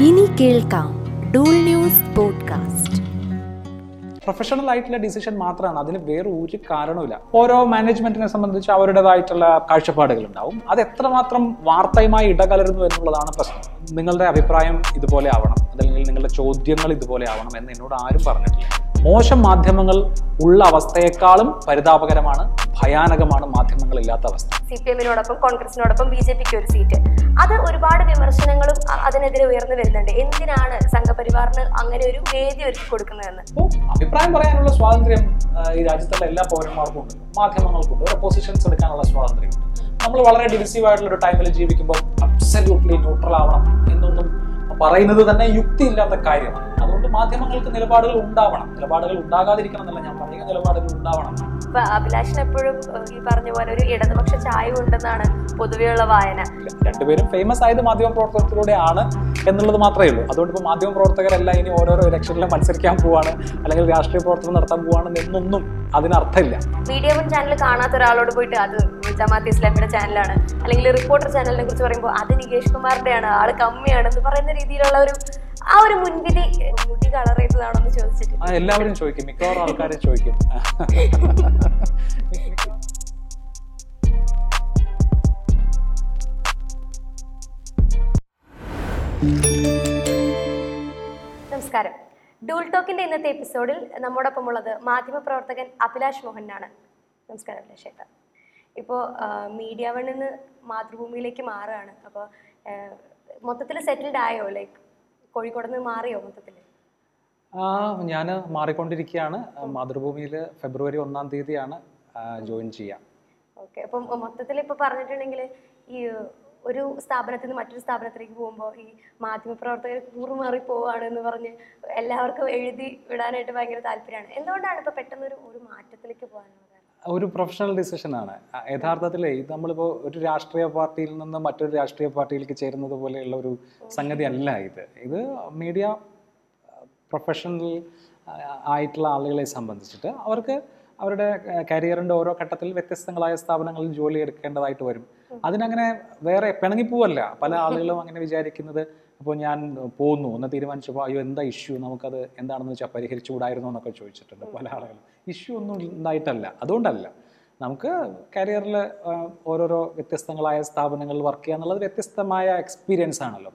ഇനി കേൾക്കാം Dool news podcast. Professional ആയിട്ടുള്ള ഡിസിഷൻ മാത്രമാണ്. അതിന് വേറെ ഒരു കാരണവുമില്ല. ഓരോ മാനേജ്മെന്റിനെ സംബന്ധിച്ച് അവരുടേതായിട്ടുള്ള കാഴ്ചപ്പാടുകൾ ഉണ്ടാവും അത് എത്രമാത്രം വാർത്തയുമായി ഇടകലരുന്നു എന്നുള്ളതാണ് പ്രശ്നം. നിങ്ങളുടെ അഭിപ്രായം ഇതുപോലെ ആവണം. അല്ലെങ്കിൽ നിങ്ങളുടെ ചോദ്യങ്ങൾ ഇതുപോലെ ആവണം എന്ന് എന്നോട് ആരും പറഞ്ഞിട്ടില്ല. മോശം മാധ്യമങ്ങൾ ഉള്ള അവസ്ഥയെക്കാളും പരിതാപകരമാണ് ഭയാനകമാണ് മാധ്യമങ്ങൾ ഇല്ലാത്ത അവസ്ഥ. സി പി എമ്മിനോടൊപ്പം കോൺഗ്രസിനോടൊപ്പം ബി ജെ പിക്ക് ഒരു സീറ്റ്. അത് ഒരുപാട് വിമർശനങ്ങളും അതിനെതിരെ ഉയർന്നു വരുന്നുണ്ട്. എന്തിനാണ് സംഘപരിവാറിന് അങ്ങനെ ഒരു വേദി ഒരുക്കി കൊടുക്കുന്നതെന്ന്? അഭിപ്രായം പറയാനുള്ള സ്വാതന്ത്ര്യം ഈ രാജ്യത്തുള്ള എല്ലാ പൗരന്മാർക്കും ഉണ്ട്. മാധ്യമങ്ങൾക്കുണ്ട് ഒരു പൊസിഷൻസ് എടുക്കാനുള്ള സ്വാതന്ത്ര്യമുണ്ട്. നമ്മൾ വളരെ ഡിവിസീവ് ആയിട്ടുള്ള ഒരു ടൈമിൽ ജീവിക്കുമ്പോൾ അബ്സല്യൂട്ട്ലി ന്യൂട്രൽ ആവണം എന്നൊന്നും പറയുന്നത് തന്നെ യുക്തിയില്ലാത്ത കാര്യമാണ്. അതുകൊണ്ട് മാധ്യമങ്ങൾക്ക് നിലപാടുകൾ ഉണ്ടാവണം. നിലപാടുകൾ ഉണ്ടാകാതിരിക്കണം എന്നല്ല ഞാൻ പറയുന്ന നിലപാടുകൾ ഉണ്ടാവണം. അഭിലാഷിന് എപ്പോഴും ഈ പറഞ്ഞ പോലെ ഒരു ഇടതുപക്ഷ ചായ ഉണ്ടെന്നാണ് പൊതുവെയുള്ള വായന. രണ്ടുപേരും ഫേമസ് ആയത് മാധ്യമ പ്രവർത്തനത്തിലൂടെയാണ് എന്നുള്ളത് മാത്രമേ ഉള്ളൂ. അതുകൊണ്ട് ഇപ്പോൾ മാധ്യമ പ്രവർത്തകരെല്ലാം ഇനി ഓരോരോ ഇലക്ഷനിലും മത്സരിക്കാൻ പോവാണ് അല്ലെങ്കിൽ രാഷ്ട്രീയ പ്രവർത്തനം നടത്താൻ പോവാണ് എന്നൊന്നും അതിനർത്ഥമില്ല. മീഡിയ വൺ ചാനൽ കാണാത്ത ഒരാളോട് പോയിട്ട് അത് ജമാഅത്ത് ഇസ്ലാമിയുടെ ചാനലാണ് അല്ലെങ്കിൽ റിപ്പോർട്ടർ ചാനലിനെ കുറിച്ച് പറയുമ്പോൾ അത് നികേഷ് കുമാറിന്റെയാണ് ആൾ കമ്മിയാണ് എന്ന് പറയുന്ന രീതിയിലുള്ള ഒരു ആ ഒരു മുൻവിധി മുടി കളർ ചെയ്തതാണെന്ന് ചോദിച്ചിട്ട് എല്ലാവരും ചോദിക്കും. മിക്കവാറും ആൾക്കാരും ചോദിക്കും. നമസ്കാരം. ഡൂൾ ടോക്കിന്റെ ഇന്നത്തെ എപ്പിസോഡിൽ നമ്മോടൊപ്പം ഉള്ളത് മാധ്യമ പ്രവർത്തകൻ അഭിലാഷ് മോഹനാണ്. നമസ്കാരം അഭിലാഷ് ചേട്ടാ ഇപ്പോൾ മീഡിയ വണ്ണിൽ നിന്ന് മാതൃഭൂമിയിലേക്ക് മാറുകയാണ്. അപ്പോൾ മൊത്തത്തിൽ സെറ്റിൽഡ് ആയോ? ലൈക്ക് കോഴിക്കോട് നിന്ന് മാറിയോ മൊത്തത്തിൽ ഞാൻ മാറിക്കൊണ്ടിരിക്കുകയാണ് മാതൃഭൂമിയിൽ ഫെബ്രുവരി ഒന്നാം തീയതിയാണ് ജോയിൻ ചെയ്യാം ഓക്കെ അപ്പം മൊത്തത്തിൽ ഇപ്പോൾ പറഞ്ഞിട്ടുണ്ടെങ്കിൽ ഈ ഒരു സ്ഥാപനത്തിൽ നിന്ന് മറ്റൊരു സ്ഥാപനത്തിലേക്ക് പോകുമ്പോൾ ഈ മാധ്യമപ്രവർത്തകർ കൂറുമാറി പോവാണ് എന്ന് പറഞ്ഞ് എല്ലാവർക്കും എഴുതി വിടാനായിട്ട് ഭയങ്കര താല്പര്യമാണ്. എന്തുകൊണ്ടാണ് ഇപ്പോൾ പെട്ടെന്ന് ഒരു ഒരു മാറ്റത്തിലേക്ക് പോകാനുള്ള കാരണം ഒരു പ്രൊഫഷണൽ ഡിസിഷനാണ് യഥാർത്ഥത്തിൽ ഇത് നമ്മളിപ്പോൾ ഒരു രാഷ്ട്രീയ പാർട്ടിയിൽ നിന്ന് മറ്റൊരു രാഷ്ട്രീയ പാർട്ടിയിലേക്ക് ചേരുന്നത് പോലെയുള്ള ഒരു സംഗതി അല്ല ഇത് ഇത് മീഡിയ പ്രൊഫഷണൽ ആയിട്ടുള്ള ആളുകളെ സംബന്ധിച്ചിട്ട് അവർക്ക് അവരുടെ കരിയറിന്റെ ഓരോ ഘട്ടത്തിൽ വ്യത്യസ്തങ്ങളായ സ്ഥാപനങ്ങളിൽ ജോലി എടുക്കേണ്ടതായിട്ട് വരും. അതിനങ്ങനെ വേറെ പിണങ്ങിപ്പോവല്ല പല ആളുകളും അങ്ങനെ വിചാരിക്കുന്നത് അപ്പോൾ ഞാൻ പോകുന്നു എന്ന് തീരുമാനിച്ചപ്പോൾ അയ്യോ എന്താ ഇഷ്യൂ? നമുക്കത് എന്താണെന്ന് വെച്ചാൽ പരിഹരിച്ചുകൂടായിരുന്നു? എന്നൊക്കെ ചോദിച്ചിട്ടുണ്ട് പല ആളുകളും ഇഷ്യൂ ഒന്നും ഉണ്ടായിട്ടല്ല. അതുകൊണ്ടല്ല. നമുക്ക് കരിയറിൽ ഓരോരോ വ്യത്യസ്തങ്ങളായ സ്ഥാപനങ്ങളിൽ വർക്ക് ചെയ്യുക എന്നുള്ളത് വ്യത്യസ്തമായ എക്സ്പീരിയൻസ് ആണല്ലോ.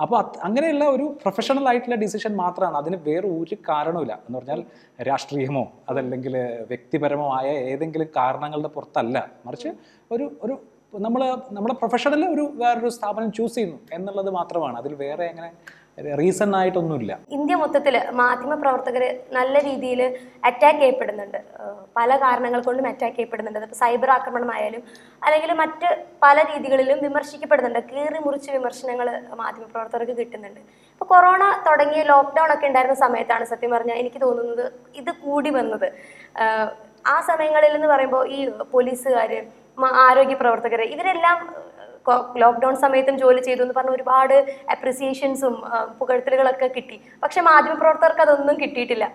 അപ്പോൾ അത് അങ്ങനെയുള്ള ഒരു പ്രൊഫഷണൽ ആയിട്ടുള്ള ഡിസിഷൻ മാത്രമാണ്. അതിന് വേറെ ഒരു കാരണവുമില്ല. എന്ന് പറഞ്ഞാൽ രാഷ്ട്രീയമോ അതല്ലെങ്കിൽ വ്യക്തിപരമോ ആയ ഏതെങ്കിലും കാരണങ്ങളുടെ പുറത്തല്ല. മറിച്ച് ഒരു ഒരു നമ്മൾ നമ്മുടെ പ്രൊഫഷണൽ ഒരു വേറൊരു സ്ഥാപനം ചൂസ് ചെയ്യുന്നു എന്നുള്ളത് മാത്രമാണ്. അതിൽ വേറെ എങ്ങനെ റീസൺ ആയിട്ടൊന്നുമില്ല. ഇന്ത്യ മൊത്തത്തിൽ മാധ്യമ പ്രവർത്തകർ നല്ല രീതിയിൽ അറ്റാക്ക് ചെയ്യപ്പെടുന്നുണ്ട്. പല കാരണങ്ങൾ കൊണ്ടും അറ്റാക്ക് ചെയ്യപ്പെടുന്നുണ്ട്. അതിപ്പോൾ സൈബർ ആക്രമണമായാലും അല്ലെങ്കിൽ മറ്റ് പല രീതികളിലും വിമർശിക്കപ്പെടുന്നുണ്ട്. കീറി മുറിച്ച് വിമർശനങ്ങൾ മാധ്യമ പ്രവർത്തകർക്ക് കിട്ടുന്നുണ്ട്. ഇപ്പോൾ കൊറോണ തുടങ്ങിയ ലോക്ക്ഡൗൺ ഒക്കെ ഉണ്ടായിരുന്ന സമയത്താണ് സത്യം പറഞ്ഞാൽ എനിക്ക് തോന്നുന്നത് ഇത് കൂടി വന്നത്. ആ സമയങ്ങളിൽ എന്ന് പറയുമ്പോൾ ഈ പോലീസുകാർ ആരോഗ്യ പ്രവർത്തകർ ഇവരെല്ലാം ലോക്ക്ഡൗൺ സമയത്തും ജോലി ചെയ്തു എന്ന് പറഞ്ഞ ഒരുപാട് അപ്രിസിയേഷൻസും പുകഴ്ത്തലുകളൊക്കെ കിട്ടി. പക്ഷെ മാധ്യമപ്രവർത്തകർക്ക് അതൊന്നും കിട്ടിയിട്ടില്ല.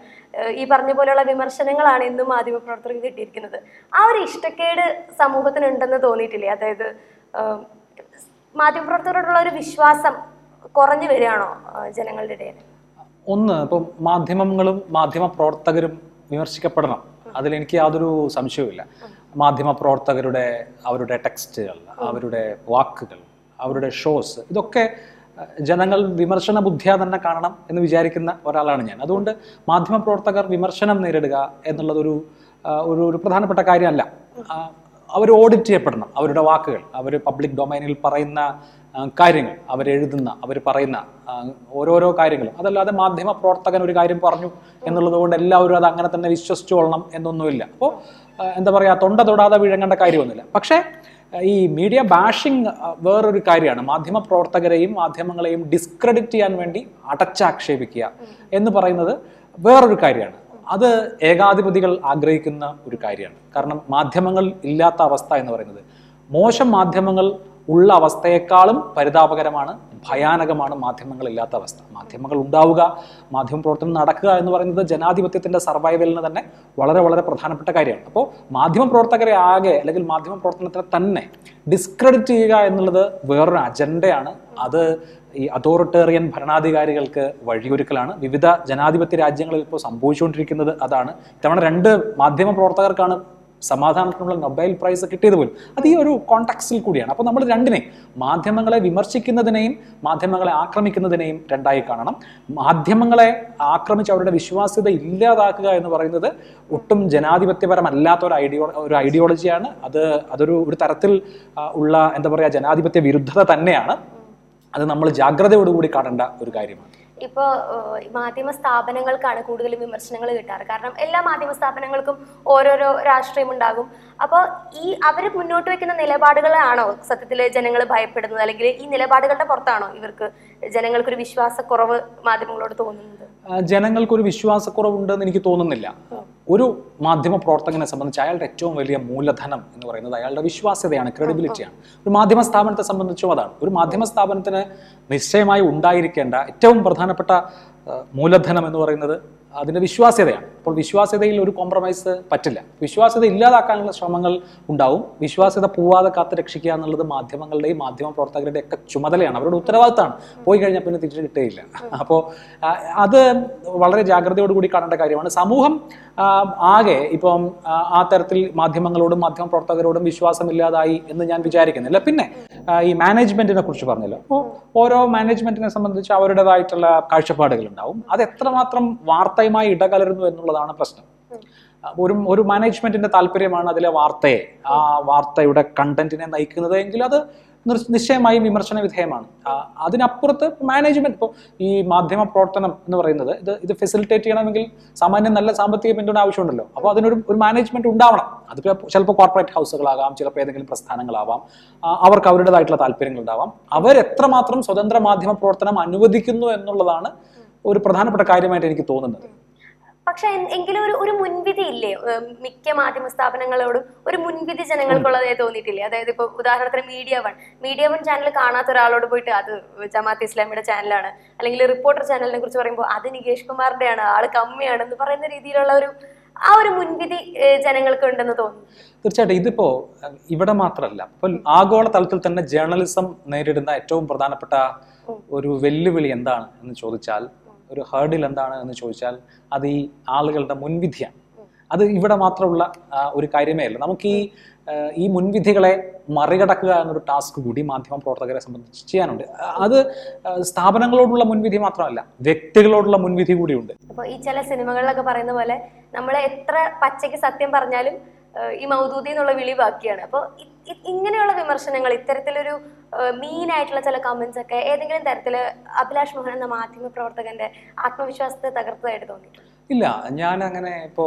ഈ പറഞ്ഞ പോലെയുള്ള വിമർശനങ്ങളാണ് ഇന്നും മാധ്യമപ്രവർത്തകർക്ക് കിട്ടിയിരിക്കുന്നത്. ആ ഒരു ഇഷ്ടക്കേട് സമൂഹത്തിനുണ്ടെന്ന് തോന്നിയിട്ടില്ലേ? അതായത് മാധ്യമപ്രവർത്തകരോടുള്ള ഒരു വിശ്വാസം കുറഞ്ഞു വരികയാണോ ജനങ്ങളുടെ ഇടയിൽ? ഒന്ന് ഇപ്പം മാധ്യമങ്ങളും മാധ്യമ പ്രവർത്തകരും വിമർശിക്കപ്പെടണം. അതിലെനിക്ക് യാതൊരു സംശയവുമില്ല. മാധ്യമ പ്രവർത്തകരുടെ അവരുടെ ടെക്സ്റ്റുകൾ അവരുടെ വാക്കുകൾ അവരുടെ ഷോസ് ഇതൊക്കെ ജനങ്ങൾ വിമർശന ബുദ്ധിയാ തന്നെ കാണണം എന്ന് വിചാരിക്കുന്ന ഒരാളാണ് ഞാൻ. അതുകൊണ്ട് മാധ്യമ പ്രവർത്തകർ വിമർശനം നേരിടുക എന്നുള്ളതൊരു ഒരു ഒരു പ്രധാനപ്പെട്ട കാര്യമല്ല. അവർ ഓഡിറ്റ് ചെയ്യപ്പെടണം. അവരുടെ വാക്കുകൾ അവർ പബ്ലിക് ഡൊമൈനിൽ പറയുന്ന കാര്യങ്ങൾ അവരെഴുതുന്ന അവർ പറയുന്ന ഓരോരോ കാര്യങ്ങളും. അതല്ലാതെ മാധ്യമ പ്രവർത്തകൻ ഒരു കാര്യം പറഞ്ഞു എന്നുള്ളത് കൊണ്ട് എല്ലാവരും അത് അങ്ങനെ തന്നെ വിശ്വസിച്ചു കൊള്ളണം എന്നൊന്നുമില്ല അപ്പോൾ എന്താ പറയുക തൊണ്ട തൊടാതെ വിഴങ്ങേണ്ട കാര്യമൊന്നുമില്ല. പക്ഷേ ഈ മീഡിയ ബാഷിംഗ് വേറൊരു കാര്യമാണ്. മാധ്യമ പ്രവർത്തകരെയും മാധ്യമങ്ങളെയും ഡിസ്ക്രെഡിറ്റ് ചെയ്യാൻ വേണ്ടി അടച്ചാക്ഷേപിക്കുക എന്ന് പറയുന്നത് വേറൊരു കാര്യമാണ്. അത് ഏകാധിപതികൾ ആഗ്രഹിക്കുന്ന ഒരു കാര്യമാണ്. കാരണം മാധ്യമങ്ങൾ ഇല്ലാത്ത അവസ്ഥ എന്ന് പറയുന്നത്. മോശം മാധ്യമങ്ങൾ ഉള്ള അവസ്ഥയെക്കാളും പരിതാപകരമാണ് ഭയാനകമാണ് മാധ്യമങ്ങളില്ലാത്ത അവസ്ഥ. മാധ്യമങ്ങൾ ഉണ്ടാവുക മാധ്യമ പ്രവർത്തനം നടക്കുക എന്ന് പറയുന്നത് ജനാധിപത്യത്തിന്റെ സർവൈവലിന് തന്നെ വളരെ വളരെ പ്രധാനപ്പെട്ട കാര്യമാണ്. അപ്പോൾ മാധ്യമ പ്രവർത്തകരെ ആകെ അല്ലെങ്കിൽ മാധ്യമ പ്രവർത്തനത്തെ തന്നെ ഡിസ്ക്രെഡിറ്റ് ചെയ്യുക എന്നുള്ളത് വേറൊരു അജണ്ടയാണ് അത് ഈ അതോറിറ്റേറിയൻ ഭരണാധികാരികൾക്ക് വഴിയൊരുക്കലാണ്. വിവിധ ജനാധിപത്യ രാജ്യങ്ങളിൽ ഇപ്പോൾ സംഭവിച്ചുകൊണ്ടിരിക്കുന്നത് അതാണ്. ഇത്തവണ രണ്ട് മാധ്യമ പ്രവർത്തകർക്കാണ് സമാധാനത്തിനുള്ള നൊബൈൽ പ്രൈസ് കിട്ടിയത് പോലും. അത് ഈ ഒരു കോണ്ടാക്സിൽ കൂടിയാണ്. അപ്പോൾ നമ്മൾ രണ്ടിനെ മാധ്യമങ്ങളെ വിമർശിക്കുന്നതിനെയും മാധ്യമങ്ങളെ ആക്രമിക്കുന്നതിനെയും രണ്ടായി കാണണം. മാധ്യമങ്ങളെ ആക്രമിച്ച് അവരുടെ വിശ്വാസ്യത ഇല്ലാതാക്കുക എന്ന് പറയുന്നത് ഒട്ടും ജനാധിപത്യപരമല്ലാത്ത ഒരു ഐഡിയോ ഒരു ഐഡിയോളജിയാണ് അത് അതൊരു ഒരു തരത്തിൽ ഉള്ള എന്താ പറയുക ജനാധിപത്യ വിരുദ്ധത തന്നെയാണ്. അത് നമ്മൾ ജാഗ്രതയോടുകൂടി കാണേണ്ട ഒരു കാര്യമാണ്. ഇപ്പോൾ മാധ്യമ സ്ഥാപനങ്ങൾക്കാണ് കൂടുതലും വിമർശനങ്ങൾ കിട്ടാറ്. കാരണം എല്ലാ മാധ്യമ സ്ഥാപനങ്ങൾക്കും ഓരോരോ രാഷ്ട്രീയം ഉണ്ടാകും. അപ്പോൾ ഈ അവർ മുന്നോട്ട് വെക്കുന്ന നിലപാടുകളാണോ സത്യത്തിൽ ജനങ്ങൾ ഭയപ്പെടുന്നത്? അല്ലെങ്കിൽ ഈ നിലപാടുകളുടെ പുറത്താണോ ഇവർക്ക് ജനങ്ങൾക്കൊരു വിശ്വാസക്കുറവ് മാധ്യമങ്ങളോട് തോന്നുന്നത് ജനങ്ങൾക്കൊരു വിശ്വാസക്കുറവുണ്ടെന്ന് എനിക്ക് തോന്നുന്നില്ല. ഒരു മാധ്യമ പ്രവർത്തകനെ സംബന്ധിച്ച് അയാളുടെ ഏറ്റവും വലിയ മൂലധനം എന്ന് പറയുന്നത് അയാളുടെ വിശ്വാസ്യതയാണ് ക്രെഡിബിലിറ്റിയാണ് ഒരു മാധ്യമ സ്ഥാപനത്തെ സംബന്ധിച്ചും അതാണ്. ഒരു മാധ്യമ സ്ഥാപനത്തിന് നിശ്ചയമായി ഉണ്ടായിരിക്കേണ്ട ഏറ്റവും പ്രധാനപ്പെട്ട മൂലധനം എന്ന് പറയുന്നത് അതിന്റെ വിശ്വാസ്യതയാണ്. അപ്പോൾ വിശ്വാസ്യതയിൽ ഒരു കോംപ്രമൈസ് പറ്റില്ല. വിശ്വാസ്യത ഇല്ലാതാക്കാനുള്ള ശ്രമങ്ങൾ ഉണ്ടാവും. വിശ്വാസ്യത പോവാതെ കാത്ത് രക്ഷിക്കുക എന്നുള്ളത് മാധ്യമങ്ങളുടെയും മാധ്യമ പ്രവർത്തകരുടെ ഒക്കെ ചുമതലയാണ്. അവരുടെ ഉത്തരവാദിത്തമാണ് പോയി കഴിഞ്ഞാൽ പിന്നെ തിരിച്ചു കിട്ടുകയില്ല അപ്പോൾ അത് വളരെ ജാഗ്രതയോടുകൂടി കാണേണ്ട കാര്യമാണ്. സമൂഹം ആകെ ഇപ്പം ആ, തരത്തിൽ മാധ്യമങ്ങളോടും മാധ്യമ പ്രവർത്തകരോടും വിശ്വാസമില്ലാതായി എന്ന് ഞാൻ വിചാരിക്കുന്നില്ല. പിന്നെ ഈ മാനേജ്മെന്റിനെ കുറിച്ച് പറഞ്ഞല്ലോ. അപ്പോൾ ഓരോ മാനേജ്മെന്റിനെ സംബന്ധിച്ച് അവരുടേതായിട്ടുള്ള കാഴ്ചപ്പാടുകൾ ഉണ്ടാവും അത് എത്രമാത്രം വാർത്തയുമായി ഇടകലരുന്നു എന്നുള്ളതാണ് പ്രശ്നം. ഒരു ഒരു മാനേജ്മെന്റിന്റെ താല്പര്യമാണ് അതിലെ വാർത്തയെ ആ വാർത്തയുടെ കണ്ടന്റിനെ നയിക്കുന്നത് എങ്കിൽ അത് നിശ്ചയമായും വിമർശന വിധേയമാണ്. അതിനപ്പുറത്ത് മാനേജ്മെന്റ് ഇപ്പോൾ ഈ മാധ്യമ പ്രവർത്തനം എന്ന് പറയുന്നത് ഇത് ഇത് ഫെസിലിറ്റേറ്റ് ചെയ്യണമെങ്കിൽ സാമാന്യം നല്ല സാമ്പത്തിക പിന്തുണ ആവശ്യമുണ്ടല്ലോ. അപ്പോൾ അതിനൊരു ഒരു മാനേജ്മെന്റ് ഉണ്ടാവണം. അത് ചിലപ്പോൾ കോർപ്പറേറ്റ് ഹൗസുകളാകാം ചിലപ്പോൾ ഏതെങ്കിലും പ്രസ്ഥാനങ്ങളാവാം. അവർക്ക് അവരുടേതായിട്ടുള്ള താല്പര്യങ്ങൾ ഉണ്ടാവാം അവരെത്രമാത്രം സ്വതന്ത്ര മാധ്യമ പ്രവർത്തനം അനുവദിക്കുന്നു എന്നുള്ളതാണ് ഒരു പ്രധാനപ്പെട്ട കാര്യമായിട്ട് എനിക്ക് തോന്നുന്നത്. പക്ഷെ എങ്കിലും ഒരു ഒരു മുൻവിധി ഇല്ലേ? മിക്ക മാധ്യമ സ്ഥാപനങ്ങളോടും ഒരു മുൻവിധി ജനങ്ങൾക്കുള്ളതായി തോന്നിയിട്ടില്ലേ? അതായത് ഇപ്പൊ ഉദാഹരണത്തിന് media one. Media one channel കാണാത്ത ഒരാളോട് പോയിട്ട് അത് ജമാഅത്ത് ഇസ്ലാമിയുടെ ചാനലാണ്. അല്ലെങ്കിൽ റിപ്പോർട്ടർ ചാനലിനെ കുറിച്ച് പറയുമ്പോൾ അത് നികേഷ് കുമാറിന്റെയാണ് ആൾ കമ്മിയാണ് എന്ന് പറയുന്ന രീതിയിലുള്ള ഒരു ആ ഒരു മുൻവിധി ജനങ്ങൾക്ക് ഉണ്ടെന്ന് തോന്നുന്നു. തീർച്ചയായിട്ടും ഇതിപ്പോ ഇവിടെ മാത്രമല്ല ഇപ്പൊ ആഗോള തലത്തിൽ തന്നെ ജേർണലിസം നേരിടുന്ന ഏറ്റവും പ്രധാനപ്പെട്ട ഒരു വെല്ലുവിളി എന്താണ് എന്ന് ചോദിച്ചാൽ ഒരു ഹേർഡിൽ എന്താണ് എന്ന് ചോദിച്ചാൽ അത് ഈ ആളുകളുടെ മുൻവിധിയാണ്. അത് ഇവിടെ മാത്രമുള്ള ഒരു കാര്യമേ അല്ല. നമുക്ക് ഈ ഈ മുൻവിധികളെ മറികടക്കുക എന്നൊരു ടാസ്ക് കൂടി മാധ്യമ പ്രവർത്തകരെ സംബന്ധിച്ച് ചെയ്യാനുണ്ട്. അത് സ്ഥാപനങ്ങളോടുള്ള മുൻവിധി മാത്രമല്ല വ്യക്തികളോടുള്ള മുൻവിധി കൂടിയുണ്ട്. അപ്പൊ ഈ ചില സിനിമകളിലൊക്കെ പറയുന്ന പോലെ നമ്മൾ എത്ര പച്ചയ്ക്ക് സത്യം പറഞ്ഞാലും ഈ മൗദൂദി എന്നുള്ള വിളി ബാക്കിയാണ്. അപ്പോൾ ഇങ്ങനെയുള്ള വിമർശനങ്ങൾ ഇത്തരത്തിലൊരു മീൻ ആയിട്ടുള്ള ചില കമന്റ്സ് ഒക്കെ ഏതെങ്കിലും തരത്തിൽ അഭിലാഷ് മോഹൻ എന്ന മാധ്യമ പ്രവർത്തകന്റെ ആത്മവിശ്വാസത്തെ തകർത്തതായിട്ട് തോന്നിയിട്ടുണ്ട്? ഇല്ല ഞാൻ അങ്ങനെ ഇപ്പോ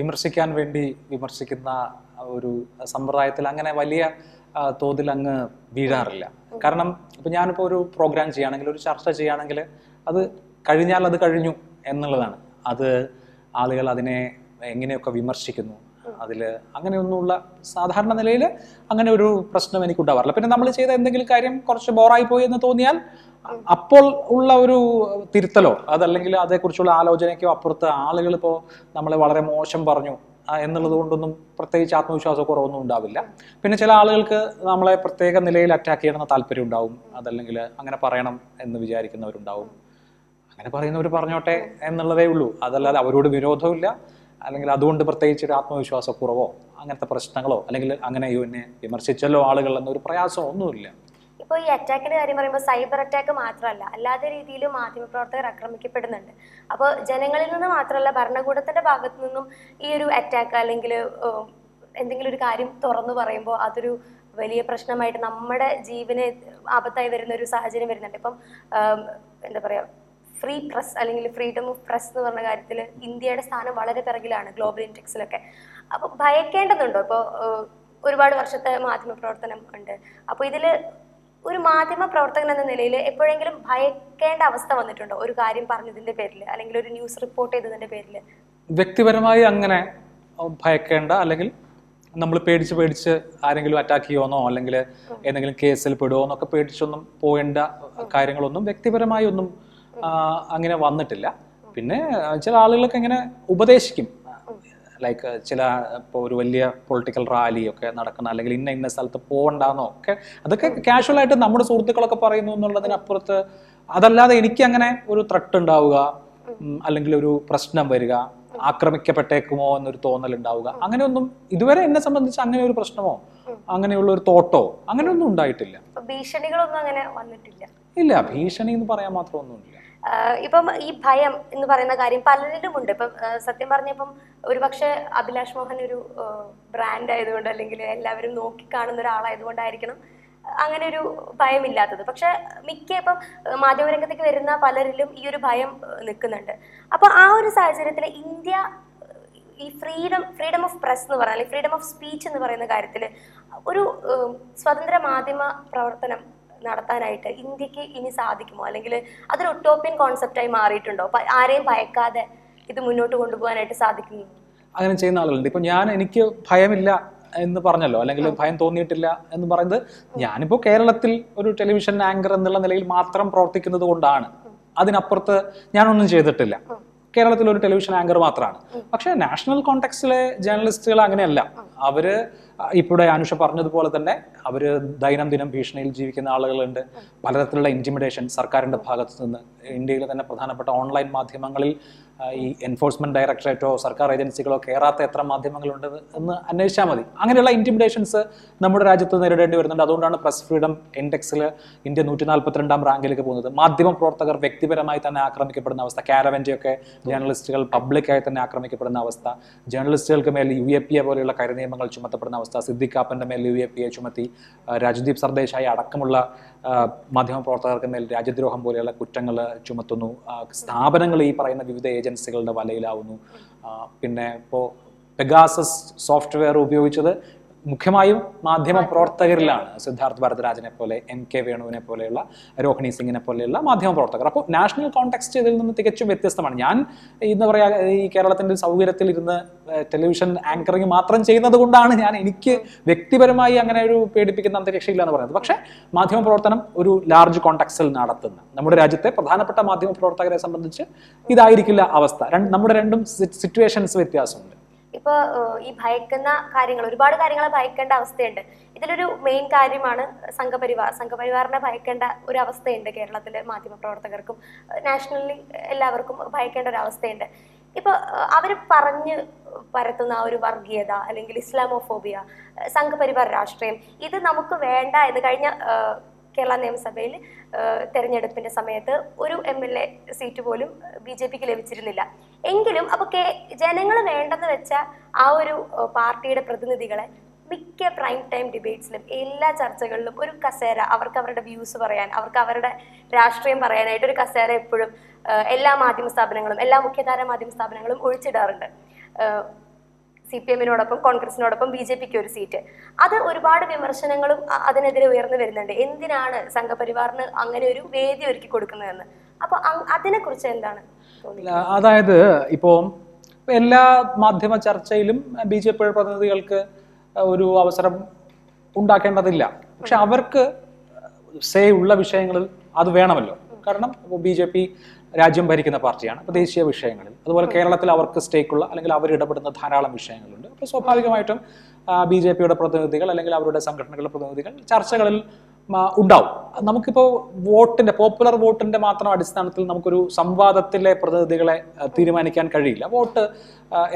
വിമർശിക്കാൻ വേണ്ടി വിമർശിക്കുന്ന ഒരു സമ്പ്രദായത്തിൽ അങ്ങനെ വലിയ തോതിൽ അങ്ങ് വീഴാറില്ല. കാരണം ഇപ്പം ഞാനിപ്പോൾ ഒരു പ്രോഗ്രാം ചെയ്യുകയാണെങ്കിൽ ഒരു ചർച്ച ചെയ്യുകയാണെങ്കിൽ അത് കഴിഞ്ഞാൽ അത് കഴിഞ്ഞു എന്നുള്ളതാണ്. അത് ആളുകൾ അതിനെ എങ്ങനെയൊക്കെ വിമർശിക്കുന്നു അതിൽ അങ്ങനെയൊന്നുമുള്ള സാധാരണ നിലയിൽ അങ്ങനെ ഒരു പ്രശ്നം എനിക്ക് ഉണ്ടാവാറില്ല പിന്നെ നമ്മൾ ചെയ്ത എന്തെങ്കിലും കാര്യം കുറച്ച് ബോറായി പോയി എന്ന് തോന്നിയാൽ അപ്പോൾ ഉള്ള ഒരു തിരുത്തലോ അതല്ലെങ്കിൽ അതേക്കുറിച്ചുള്ള ആലോചനയ്ക്കോ അപ്പുറത്ത് ആളുകൾ ഇപ്പോൾ നമ്മളെ വളരെ മോശം പറഞ്ഞു എന്നുള്ളത് കൊണ്ടൊന്നും പ്രത്യേകിച്ച് ആത്മവിശ്വാസക്കുറവൊന്നും ഉണ്ടാവില്ല. പിന്നെ ചില ആളുകൾക്ക് നമ്മളെ പ്രത്യേക നിലയിൽ അറ്റാക്ക് ചെയ്യണമെന്ന് താല്പര്യം ഉണ്ടാവും അതല്ലെങ്കിൽ അങ്ങനെ പറയണം എന്ന് വിചാരിക്കുന്നവരുണ്ടാവും. അങ്ങനെ പറയുന്നവർ പറഞ്ഞോട്ടെ എന്നുള്ളതേ ഉള്ളൂ. അതല്ലാതെ അവരോട് വിരോധമില്ല. അല്ലെങ്കിൽ അതുകൊണ്ട് പ്രത്യേകിച്ച് ഒരു ആത്മവിശ്വാസക്കുറവോ അങ്ങനത്തെ പ്രശ്നങ്ങളോ അല്ലെങ്കിൽ അങ്ങനെ അയ്യോ എന്നെ വിമർശിച്ചല്ലോ ആളുകൾ എന്നൊരു പ്രയാസമോ ഒന്നുമില്ല. ഇപ്പോൾ ഈ അറ്റാക്കിന്റെ കാര്യം പറയുമ്പോൾ സൈബർ അറ്റാക്ക് മാത്രമല്ല അല്ലാത്ത രീതിയിൽ മാധ്യമപ്രവർത്തകർ ആക്രമിക്കപ്പെടുന്നുണ്ട്. അപ്പോൾ ജനങ്ങളിൽ നിന്ന് മാത്രമല്ല ഭരണകൂടത്തിന്റെ ഭാഗത്തു നിന്നും ഈ ഒരു അറ്റാക്ക് അല്ലെങ്കിൽ എന്തെങ്കിലും ഒരു കാര്യം തുറന്നു പറയുമ്പോൾ അതൊരു വലിയ പ്രശ്നമായിട്ട് നമ്മുടെ ജീവന് ആപത്തായി വരുന്ന ഒരു സാഹചര്യം വരുന്നുണ്ട്. ഇപ്പം എന്താ പറയാ ഫ്രീ പ്രസ് അല്ലെങ്കിൽ ഫ്രീഡം ഓഫ് പ്രസ് എന്ന് പറഞ്ഞ കാര്യത്തിൽ ഇന്ത്യയുടെ സ്ഥാനം വളരെ പിറകിലാണ് ഗ്ലോബൽ ഇൻഡെക്സിലൊക്കെ അപ്പോൾ ഭയക്കേണ്ടതുണ്ടോ? ഇപ്പോൾ ഒരുപാട് വർഷത്തെ മാധ്യമ പ്രവർത്തനം ഉണ്ട്. അപ്പോൾ ഇതിൽ ഒരു മാധ്യമ പ്രവർത്തകൻ എന്ന നിലയിൽ എപ്പോഴെങ്കിലും ഭയക്കേണ്ട അവസ്ഥ വന്നിട്ടുണ്ടോ? ഒരു കാര്യം പറഞ്ഞതിന്റെ പേരിൽ അല്ലെങ്കിൽ ഒരു ന്യൂസ് റിപ്പോർട്ട് ചെയ്തതിന്റെ പേരിൽ വ്യക്തിപരമായി അങ്ങനെ ഭയക്കേണ്ട അല്ലെങ്കിൽ നമ്മൾ പേടിച്ച് പേടിച്ച് ആരെങ്കിലും അറ്റാക്ക് ചെയ്യുമെന്നോ അല്ലെങ്കിൽ എന്തെങ്കിലും കേസിൽ പെടുമോ എന്നൊക്കെ പേടിച്ചൊന്നും പോകേണ്ട കാര്യങ്ങളൊന്നും വ്യക്തിപരമായി ഒന്നും അങ്ങനെ വന്നിട്ടില്ല. പിന്നെ ചില ആളുകളൊക്കെ ഇങ്ങനെ ഉപദേശിക്കും. ലൈക്ക് ചില ഇപ്പോൾ ഒരു വലിയ പൊളിറ്റിക്കൽ റാലി ഒക്കെ നടക്കുന്ന അല്ലെങ്കിൽ ഇന്ന ഇന്ന സ്ഥലത്ത് പോകണ്ടെന്നോ ഒക്കെ അതൊക്കെ കാഷ്വൽ ആയിട്ട് നമ്മുടെ സുഹൃത്തുക്കളൊക്കെ പറയുന്നു എന്നുള്ളതിനപ്പുറത്ത് അതല്ലാതെ എനിക്ക് അങ്ങനെ ഒരു ത്രട്ട് ഉണ്ടാവുക അല്ലെങ്കിൽ ഒരു പ്രശ്നം വരിക ആക്രമിക്കപ്പെട്ടേക്കുമോ എന്നൊരു തോന്നൽ ഉണ്ടാവുക. അങ്ങനെയൊന്നും ഇതുവരെ എന്നെ സംബന്ധിച്ച് അങ്ങനെ ഒരു പ്രശ്നമോ അങ്ങനെയുള്ള ഒരു തോട്ടോ അങ്ങനെയൊന്നും ഉണ്ടായിട്ടില്ല. ഭീഷണികളൊന്നും അങ്ങനെ വന്നിട്ടില്ല. ഇല്ല ഭീഷണി എന്ന് പറയാൻ മാത്രമൊന്നുമില്ല ഇപ്പം ഈ ഭയം എന്ന് പറയുന്ന കാര്യം പലരിലും ഉണ്ട് ഇപ്പം സത്യം പറഞ്ഞപ്പം ഒരുപക്ഷെ അഭിലാഷ് മോഹൻ ഒരു ബ്രാൻഡ് ആയതുകൊണ്ട് അല്ലെങ്കിൽ എല്ലാവരും നോക്കി കാണുന്ന ഒരാളായതുകൊണ്ടായിരിക്കണം അങ്ങനെ ഒരു ഭയമില്ലാത്തത്. പക്ഷെ മിക്ക ഇപ്പം മാധ്യമരംഗത്തേക്ക് വരുന്ന പലരിലും ഈ ഒരു ഭയം നിൽക്കുന്നുണ്ട്. അപ്പൊ ആ ഒരു സാഹചര്യത്തിൽ ഇന്ത്യ ഈ ഫ്രീഡം ഫ്രീഡം ഓഫ് പ്രസ് എന്ന് അല്ലെങ്കിൽ ഫ്രീഡം ഓഫ് സ്പീച്ച് എന്ന് പറയുന്ന കാര്യത്തിൽ ഒരു സ്വതന്ത്ര മാധ്യമ പ്രവർത്തനം നടത്താനായിട്ട് ഇന്ത്യയ്ക്ക് ഇനി സാധിക്കുമോ? അല്ലെങ്കിൽ അതൊരു ഒട്ടോപ്യൻ കോൺസെപ്റ്റായി മാറിയിട്ടുണ്ടോ? ആരെയും ഭയക്കാതെ ഇത് മുന്നോട്ട് കൊണ്ടുപോകാനായിട്ട് സാധിക്കുന്നു? അങ്ങനെ ചെയ്യുന്ന ആളുകളുണ്ട്. ഇപ്പൊ ഞാൻ എനിക്ക് ഭയമില്ല എന്ന് പറഞ്ഞല്ലോ. അല്ലെങ്കിൽ ഭയം തോന്നിയിട്ടില്ല എന്ന് പറയുന്നത് ഞാനിപ്പോ കേരളത്തിൽ ഒരു ടെലിവിഷൻ ആങ്കർ എന്നുള്ള നിലയിൽ മാത്രം പ്രവർത്തിക്കുന്നത് കൊണ്ടാണ്. അതിനപ്പുറത്ത് ഞാനൊന്നും ചെയ്തിട്ടില്ല. കേരളത്തിൽ ഒരു ടെലിവിഷൻ ആങ്കർ മാത്രമാണ് പക്ഷേ നാഷണൽ കോണ്ടെക്സ്റ്റിലെ ജേർണലിസ്റ്റുകൾ അങ്ങനെയല്ല. അവർ ഇവിടെ അനുഷ പറഞ്ഞതുപോലെ തന്നെ അവർ ദൈനംദിനം ഭീഷണിയിൽ ജീവിക്കുന്ന ആളുകളുണ്ട്. പലതരത്തിലുള്ള ഇന്റിമിഡേഷൻ സർക്കാരിന്റെ ഭാഗത്തു നിന്ന്. ഇന്ത്യയിലെ തന്നെ പ്രധാനപ്പെട്ട ഓൺലൈൻ മാധ്യമങ്ങളിൽ ഈ എൻഫോഴ്സ്മെന്റ് ഡയറക്ടറേറ്റോ സർക്കാർ ഏജൻസികളോ കയറാത്ത എത്ര മാധ്യമങ്ങളുണ്ട് എന്ന് അന്വേഷിച്ചാൽ മതി. അങ്ങനെയുള്ള ഇന്റിമിഡേഷൻസ് നമ്മുടെ രാജ്യത്ത് നേരിടേണ്ടി വരുന്നുണ്ട്. അതുകൊണ്ടാണ് പ്രസ് ഫ്രീഡം ഇൻഡെക്സിൽ ഇന്ത്യ നൂറ്റി നാൽപ്പത്തിരണ്ടാം റാങ്കിലേക്ക് പോകുന്നത്. മാധ്യമ പ്രവർത്തകർ വ്യക്തിപരമായി തന്നെ ആക്രമിക്കപ്പെടുന്ന അവസ്ഥ കാരവന്റെയൊക്കെ ജേർണലിസ്റ്റുകൾ പബ്ലിക്കായി തന്നെ ആക്രമിക്കപ്പെടുന്ന അവസ്ഥ ജേർണലിസ്റ്റുകൾക്ക് മേൽ യു എ പി എ പോലെയുള്ള കരിനിയമങ്ങൾ ചുമത്തപ്പെടുന്ന അവസ്ഥ സിദ്ദിഖ് കാപ്പന്റെ മേൽ യു എ പി എ ചുമത്തി രാജ്ദീപ് സർദേശായി അടക്കമുള്ള മാധ്യമപ്രവർത്തകർക്ക് മാധ്യമ പ്രവർത്തകർക്ക് മേൽ രാജ്യദ്രോഹം പോലെയുള്ള കുറ്റങ്ങൾ ചുമത്തുന്നു. സ്ഥാപനങ്ങൾ ഈ പറയുന്ന വിവിധ ഏജൻസികളുടെ വലയിലാവുന്നു. പിന്നെ ഇപ്പോൾ പെഗാസസ് സോഫ്റ്റ്വെയർ ഉപയോഗിച്ചത് മുഖ്യമായും മാധ്യമ പ്രവർത്തകരിലാണ് സിദ്ധാർത്ഥ് ഭരതരാജനെ പോലെ എം കെ വേണുവിനെ പോലെയുള്ള രോഹിണി സിംഗിനെ പോലെയുള്ള മാധ്യമ പ്രവർത്തകർ. അപ്പോൾ നാഷണൽ കോണ്ടെക്സ്റ്റ് ഇതിൽ നിന്ന് തികച്ചും വ്യത്യസ്തമാണ്. ഞാൻ ഇന്ന് പറയാ ഈ കേരളത്തിന്റെ സൗകര്യത്തിൽ ഇരുന്ന് ടെലിവിഷൻ ആങ്കറിങ് മാത്രം ചെയ്യുന്നത് കൊണ്ടാണ് ഞാൻ എനിക്ക് വ്യക്തിപരമായി അങ്ങനെ ഒരു പേടിപ്പിക്കുന്ന അന്തരീക്ഷമില്ല എന്ന് പറയുന്നത്. പക്ഷേ മാധ്യമ പ്രവർത്തനം ഒരു ലാർജ് കോണ്ടെക്സ്റ്റിൽ നടത്തുന്ന നമ്മുടെ രാജ്യത്തെ പ്രധാനപ്പെട്ട മാധ്യമ പ്രവർത്തകരെ സംബന്ധിച്ച് ഇതായിരിക്കില്ല അവസ്ഥ. നമ്മുടെ രണ്ടും സിറ്റുവേഷൻസ് വ്യത്യാസമുണ്ട്. ഇപ്പൊ ഈ ഭയക്കുന്ന കാര്യങ്ങൾ ഒരുപാട് കാര്യങ്ങളെ ഭയക്കേണ്ട അവസ്ഥയുണ്ട്. ഇതിലൊരു മെയിൻ കാര്യമാണ് സംഘപരിവാർ സംഘപരിവാറിനെ ഭയക്കേണ്ട ഒരു അവസ്ഥയുണ്ട് കേരളത്തിലെ മാധ്യമപ്രവർത്തകർക്കും നാഷണലി എല്ലാവർക്കും ഭയക്കേണ്ട ഒരു അവസ്ഥയുണ്ട് ഇപ്പൊ അവർ പറഞ്ഞ് പരത്തുന്ന ആ ഒരു വർഗീയത അല്ലെങ്കിൽ ഇസ്ലാമോഫോബിയ സംഘപരിവാർ രാഷ്ട്രീയം ഇത് നമുക്ക് വേണ്ട. എന്ന് കഴിഞ്ഞ കേരള നിയമസഭയിൽ തെരഞ്ഞെടുപ്പിന്റെ സമയത്ത് ഒരു എം എൽ എ സീറ്റ് പോലും ബി ജെ പിക്ക് ലഭിച്ചിരുന്നില്ല. എങ്കിലും അപ്പൊ കെ ജനങ്ങൾ വേണ്ടെന്ന് വെച്ച ആ ഒരു പാർട്ടിയുടെ പ്രതിനിധികളെ മിക്ക പ്രൈം ടൈം ഡിബേറ്റ്സിലും എല്ലാ ചർച്ചകളിലും ഒരു കസേര അവർക്ക് അവരുടെ വ്യൂസ് പറയാൻ അവർക്ക് അവരുടെ രാഷ്ട്രീയം പറയാനായിട്ട് ഒരു കസേര എപ്പോഴും എല്ലാ മാധ്യമ സ്ഥാപനങ്ങളും എല്ലാ മുഖ്യധാര മാധ്യമ സ്ഥാപനങ്ങളും ഒഴിച്ചിടാറുണ്ട്. സി പി എമ്മിനോടൊപ്പം കോൺഗ്രസിനോടൊപ്പം ബി ജെ പിക്ക് ഒരു സീറ്റ്. അത് ഒരുപാട് വിമർശനങ്ങളും അതിനെതിരെ ഉയർന്നു വരുന്നുണ്ട്. എന്തിനാണ് സംഘപരിവാറിന് അങ്ങനെ ഒരു വേദി ഒരുക്കി കൊടുക്കുന്നതെന്ന്? അപ്പൊ അതിനെ അതിനെക്കുറിച്ച് എന്താണ് അതായത് ഇപ്പോ എല്ലാ മാധ്യമ ചർച്ചയിലും ബി ജെ പിയുടെ പ്രതിനിധികൾക്ക് ഒരു അവസരം ഉണ്ടാക്കേണ്ടതില്ല. പക്ഷെ അവർക്ക് സേ ഉള്ള വിഷയങ്ങളിൽ അത് വേണമല്ലോ. കാരണം ബി ജെ പി രാജ്യം ഭരിക്കുന്ന പാർട്ടിയാണ്. അപ്പോൾ ദേശീയ വിഷയങ്ങളിൽ. അതുപോലെ കേരളത്തിൽ അവർക്ക് സ്റ്റേക്കുള്ള അല്ലെങ്കിൽ അവർ ഇടപെടുന്ന ധാരാളം വിഷയങ്ങളുണ്ട്. അപ്പോൾ സ്വാഭാവികമായിട്ടും ബി ജെ പിയുടെ പ്രതിനിധികൾ അല്ലെങ്കിൽ അവരുടെ സംഘടനകളുടെ പ്രതിനിധികൾ ചർച്ചകളിൽ ഉണ്ടാവും. നമുക്കിപ്പോൾ വോട്ടിന്റെ പോപ്പുലർ വോട്ടിന്റെ മാത്രം അടിസ്ഥാനത്തിൽ നമുക്കൊരു സംവാദത്തിലെ പ്രതിനിധികളെ തീരുമാനിക്കാൻ കഴിയില്ല. വോട്ട്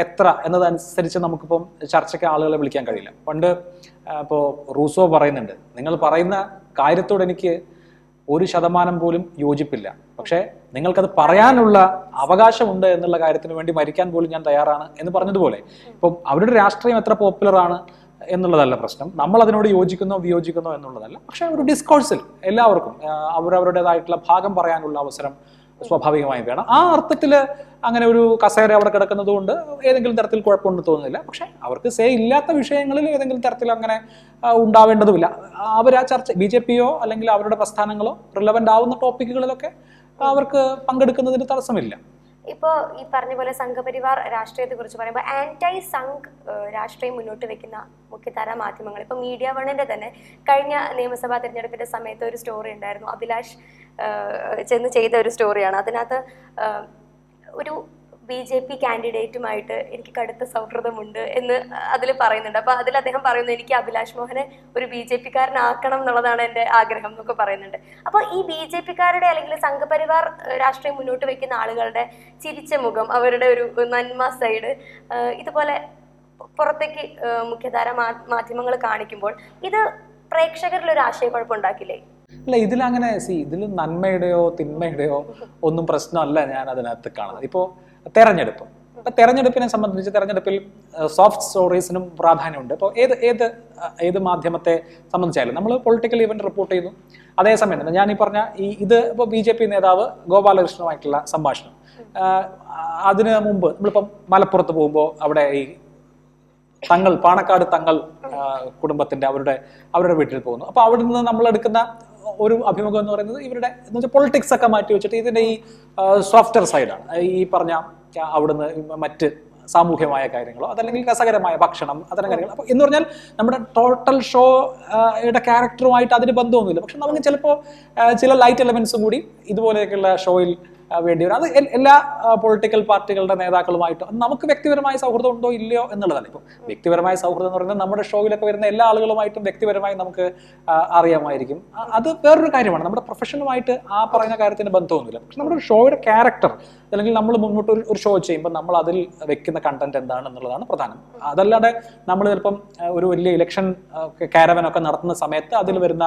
എത്ര എന്നതനുസരിച്ച് നമുക്കിപ്പം ചർച്ചയ്ക്ക് ആളുകളെ വിളിക്കാൻ കഴിയില്ല. പണ്ട് ഇപ്പോൾ റൂസോ പറയുന്നുണ്ട് നിങ്ങൾ പറയുന്ന കാര്യത്തോട് എനിക്ക് ഒരു ശതമാനം പോലും യോജിപ്പില്ല. പക്ഷേ നിങ്ങൾക്കത് പറയാനുള്ള അവകാശമുണ്ട് എന്നുള്ള കാര്യത്തിന് വേണ്ടി മരിക്കാൻ പോലും ഞാൻ തയ്യാറാണ് എന്ന് പറഞ്ഞതുപോലെ. ഇപ്പം അവരുടെ രാഷ്ട്രീയം എത്ര പോപ്പുലർ ആണ് എന്നുള്ളതല്ല പ്രശ്നം. നമ്മൾ അതിനോട് യോജിക്കുന്നോ വിയോജിക്കുന്നോ എന്നുള്ളതല്ല. പക്ഷെ ഒരു ഡിസ്കോഴ്സിൽ എല്ലാവർക്കും അവരവരുടേതായിട്ടുള്ള ഭാഗം പറയാനുള്ള അവസരം സ്വാഭാവികമായും വേണം. ആ അർത്ഥത്തിൽ അങ്ങനെ ഒരു കസേര അവിടെ കിടക്കുന്നത് കൊണ്ട് ഏതെങ്കിലും തരത്തിൽ കുഴപ്പമൊന്നും തോന്നുന്നില്ല. പക്ഷെ അവർക്ക് സേ ഇല്ലാത്ത വിഷയങ്ങളിൽ ഏതെങ്കിലും തരത്തിൽ അങ്ങനെ ഉണ്ടാവേണ്ടതുമില്ല. അവർ ആ ചർച്ച ബി ജെ പിയോ അല്ലെങ്കിൽ അവരുടെ പ്രസ്ഥാനങ്ങളോ റിലവന്റ് ആവുന്ന ടോപ്പിക്കുകളിലൊക്കെ അവർക്ക് പങ്കെടുക്കുന്നതിന് തടസ്സമില്ല. ഇപ്പോൾ ഈ പറഞ്ഞ പോലെ സംഘപരിവാർ രാഷ്ട്രീയത്തെ കുറിച്ച് പറയുമ്പോൾ ആന്റൈ സംഘ് രാഷ്ട്രീയം മുന്നോട്ട് വെക്കുന്ന മുഖ്യധാര മാധ്യമങ്ങൾ. ഇപ്പോൾ മീഡിയ വണ്ണിന്റെ തന്നെ കഴിഞ്ഞ നിയമസഭാ തെരഞ്ഞെടുപ്പിന്റെ സമയത്ത് ഒരു സ്റ്റോറി ഉണ്ടായിരുന്നു. അഭിലാഷ് ചെന്ന് ചെയ്ത ഒരു സ്റ്റോറിയാണ് അതിനകത്ത് ഒരു ബി ജെ പി കാൻഡിഡേറ്റുമായിട്ട് എനിക്ക് കടുത്ത സൗഹൃദമുണ്ട് എന്ന് അതിൽ പറയുന്നുണ്ട്. അപ്പോൾ അതിൽ അദ്ദേഹം പറയുന്നു എനിക്ക് അഭിലാഷ് മോഹനെ ഒരു ബി ജെ പിക്കാരനാക്കണം എന്നുള്ളതാണ് എന്റെ ആഗ്രഹം എന്നൊക്കെ പറയുന്നുണ്ട്. അപ്പോൾ ഈ ബി ജെ പിക്കാരുടെ അല്ലെങ്കിൽ സംഘപരിവാർ രാഷ്ട്രീയം മുന്നോട്ട് വെക്കുന്ന ആളുകളുടെ ചിരിച്ച മുഖം അവരുടെ ഒരു നന്മ സൈഡ് ഇതുപോലെ പുറത്തേക്ക് മുഖ്യധാര മാധ്യമങ്ങൾ കാണിക്കുമ്പോൾ ഇത് പ്രേക്ഷകരിൽ ഒരു ആശയക്കുഴപ്പം ഉണ്ടാക്കില്ലേ അല്ല ഇതിലങ്ങനെ സി ഇതിൽ നന്മയുടെയോ തിന്മയുടെയോ ഒന്നും പ്രശ്നമല്ല ഞാൻ അതിനകത്ത് കാണുന്നത്. ഇപ്പോൾ തെരഞ്ഞെടുപ്പ്. ഇപ്പൊ തെരഞ്ഞെടുപ്പിനെ സംബന്ധിച്ച് തെരഞ്ഞെടുപ്പിൽ സോഫ്റ്റ് സ്റ്റോറീസിനും പ്രാധാന്യമുണ്ട്. ഇപ്പോൾ ഏത് ഏത് ഏത് മാധ്യമത്തെ സംബന്ധിച്ചാലും നമ്മൾ പൊളിറ്റിക്കൽ ഇവന്റ് റിപ്പോർട്ട് ചെയ്യുന്നു. അതേസമയം തന്നെ ഞാൻ ഈ പറഞ്ഞ ഈ ഇത് ഇപ്പോൾ ബി ജെ പി നേതാവ് ഗോപാലകൃഷ്ണനുമായിട്ടുള്ള സംഭാഷണം. അതിന് മുമ്പ് നമ്മളിപ്പം മലപ്പുറത്ത് പോകുമ്പോൾ അവിടെ ഈ തങ്ങൾ പാണക്കാട് തങ്ങൾ കുടുംബത്തിന്റെ അവരുടെ അവരുടെ വീട്ടിൽ പോകുന്നു. അപ്പോൾ അവിടെ നിന്ന് നമ്മൾ എടുക്കുന്ന ഒരു അഭിമുഖം എന്ന് പറയുന്നത് ഇവരുടെ എന്ന് വെച്ചാൽ പൊളിറ്റിക്സ് ഒക്കെ മാറ്റി വെച്ചിട്ട് ഇതിന്റെ ഈ സോഫ്റ്റ്വെയർ സൈഡാണ് ഈ പറഞ്ഞ അവിടുന്ന് മറ്റ് സാമൂഹ്യമായ കാര്യങ്ങളോ അതല്ലെങ്കിൽ രസകരമായ ഭക്ഷണം അത്തരം കാര്യങ്ങൾ അപ്പോൾ എന്ന് പറഞ്ഞാൽ നമ്മുടെ ടോട്ടൽ ഷോ യുടെ ക്യാരക്ടറുമായിട്ട് അതിന് ബന്ധമൊന്നുമില്ല. പക്ഷെ നമുക്ക് ചിലപ്പോൾ ചില ലൈറ്റ് എലമെന്റ്സും കൂടി ഇതുപോലെയൊക്കെയുള്ള ഷോയിൽ ആ, വേണ്ടി വരും. അത് എല്ലാ പൊളിറ്റിക്കൽ പാർട്ടികളുടെ നേതാക്കളുമായിട്ട് നമുക്ക് വ്യക്തിപരമായ സൗഹൃദം ഉണ്ടോ ഇല്ലയോ എന്നുള്ളതാണ്. ഇപ്പോൾ വ്യക്തിപരമായ സൗഹൃദം എന്ന് പറയുന്നത് നമ്മുടെ ഷോയിലൊക്കെ വരുന്ന എല്ലാ ആളുകളുമായിട്ടും വ്യക്തിപരമായി നമുക്ക് അറിയാമായിരിക്കും. അത് വേറൊരു കാര്യമാണ്. നമ്മുടെ പ്രൊഫഷനുമായിട്ട് ആ പറയുന്ന കാര്യത്തിന് ബന്ധമൊന്നുമില്ല. പക്ഷെ നമ്മുടെ ഷോയുടെ ക്യാരക്ടർ അല്ലെങ്കിൽ നമ്മൾ മുന്നോട്ട് ഒരു- ഷോ ചെയ്യുമ്പോൾ നമ്മൾ അതിൽ വെക്കുന്ന കണ്ടന്റ് എന്താണ് എന്നുള്ളതാണ് പ്രധാനം. അതല്ലാതെ നമ്മൾ ചിലപ്പം ഒരു വലിയ ഇലക്ഷൻ കാരവനൊക്കെ നടത്തുന്ന സമയത്ത് അതിൽ വരുന്ന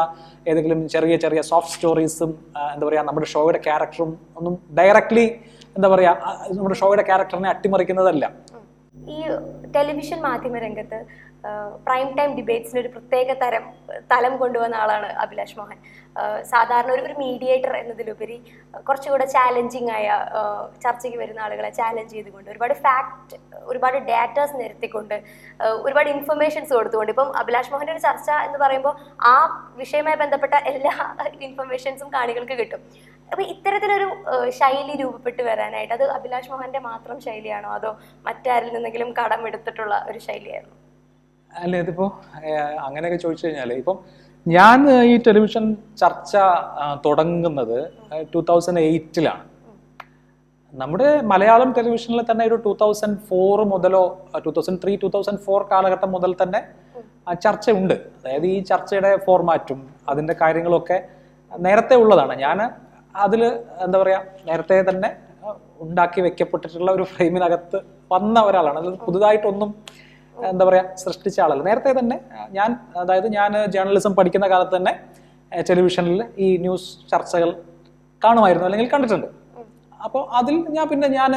ഏതെങ്കിലും ചെറിയ ചെറിയ സോഫ്റ്റ് സ്റ്റോറീസും എന്താ പറയുക നമ്മുടെ ഷോയുടെ ക്യാരക്ടറും ഒന്നും ഡയറക്ട്ലി എന്താ പറയാ നമ്മുടെ ഷോയുടെ ക്യാരക്ടറിനെ അട്ടിമറിക്കുന്നതല്ല. ഈ ടെലിവിഷൻ മാധ്യമ രംഗത്ത് പ്രൈം ടൈം ഡിബേറ്റ്സിന് ഒരു പ്രത്യേക തരം തലം കൊണ്ടുവന്ന ആളാണ് അഭിലാഷ് മോഹൻ. സാധാരണ ഒരു മീഡിയേറ്റർ എന്നതിലുപരി കുറച്ചുകൂടെ ചാലഞ്ചിങ് ആയ ചർച്ചയ്ക്ക് വരുന്ന ആളുകളെ ചാലഞ്ച് ചെയ്തുകൊണ്ട് ഒരുപാട് ഫാക്ട് ഒരുപാട് ഡാറ്റാസ് നിരത്തിക്കൊണ്ട് ഒരുപാട് ഇൻഫർമേഷൻസ് കൊടുത്തുകൊണ്ട് ഇപ്പം അഭിലാഷ് മോഹന്റെ ഒരു ചർച്ച എന്ന് പറയുമ്പോൾ ആ വിഷയവുമായി ബന്ധപ്പെട്ട എല്ലാ ഇൻഫർമേഷൻസും കാണികൾക്ക് കിട്ടും. അപ്പൊ ഇത്തരത്തിലൊരു ശൈലി രൂപപ്പെട്ട് വരാനായിട്ട് അത് അഭിലാഷ് മോഹന്റെ മാത്രം ശൈലിയാണോ? അതോ മറ്റാരിൽ നിന്നെങ്കിലും കടം എടുത്തിട്ടുള്ള ഒരു ശൈലിയായിരുന്നു? അല്ല ഇതിപ്പോ അങ്ങനെയൊക്കെ ചോദിച്ചു കഴിഞ്ഞാൽ ഇപ്പം ഞാൻ ഈ ടെലിവിഷൻ ചർച്ച തുടങ്ങുന്നത് ടൂ തൗസൻഡ് എയ്റ്റിലാണ് നമ്മുടെ മലയാളം ടെലിവിഷനിൽ തന്നെ ഒരു two thousand four മുതലോ two thousand three two thousand four കാലഘട്ടം മുതൽ തന്നെ ചർച്ചയുണ്ട്. അതായത് ഈ ചർച്ചയുടെ ഫോർമാറ്റും അതിന്റെ കാര്യങ്ങളൊക്കെ നേരത്തെ ഉള്ളതാണ്. ഞാൻ അതിൽ എന്താ പറയാ നേരത്തെ തന്നെ ഉണ്ടാക്കി വെക്കപ്പെട്ടിട്ടുള്ള ഒരു ഫ്രെയിമിനകത്ത് വന്ന ഒരാളാണ്. അത് പുതുതായിട്ടൊന്നും എന്താ പറയാ സൃഷ്ടിച്ച ആളല്ല. നേരത്തെ തന്നെ ഞാൻ അതായത് ഞാൻ ജേർണലിസം പഠിക്കുന്ന കാലത്ത് തന്നെ ടെലിവിഷനിൽ ഈ ന്യൂസ് ചർച്ചകൾ കാണുമായിരുന്നു അല്ലെങ്കിൽ കണ്ടിട്ടുണ്ട്. അപ്പോൾ അതിൽ ഞാൻ പിന്നെ ഞാൻ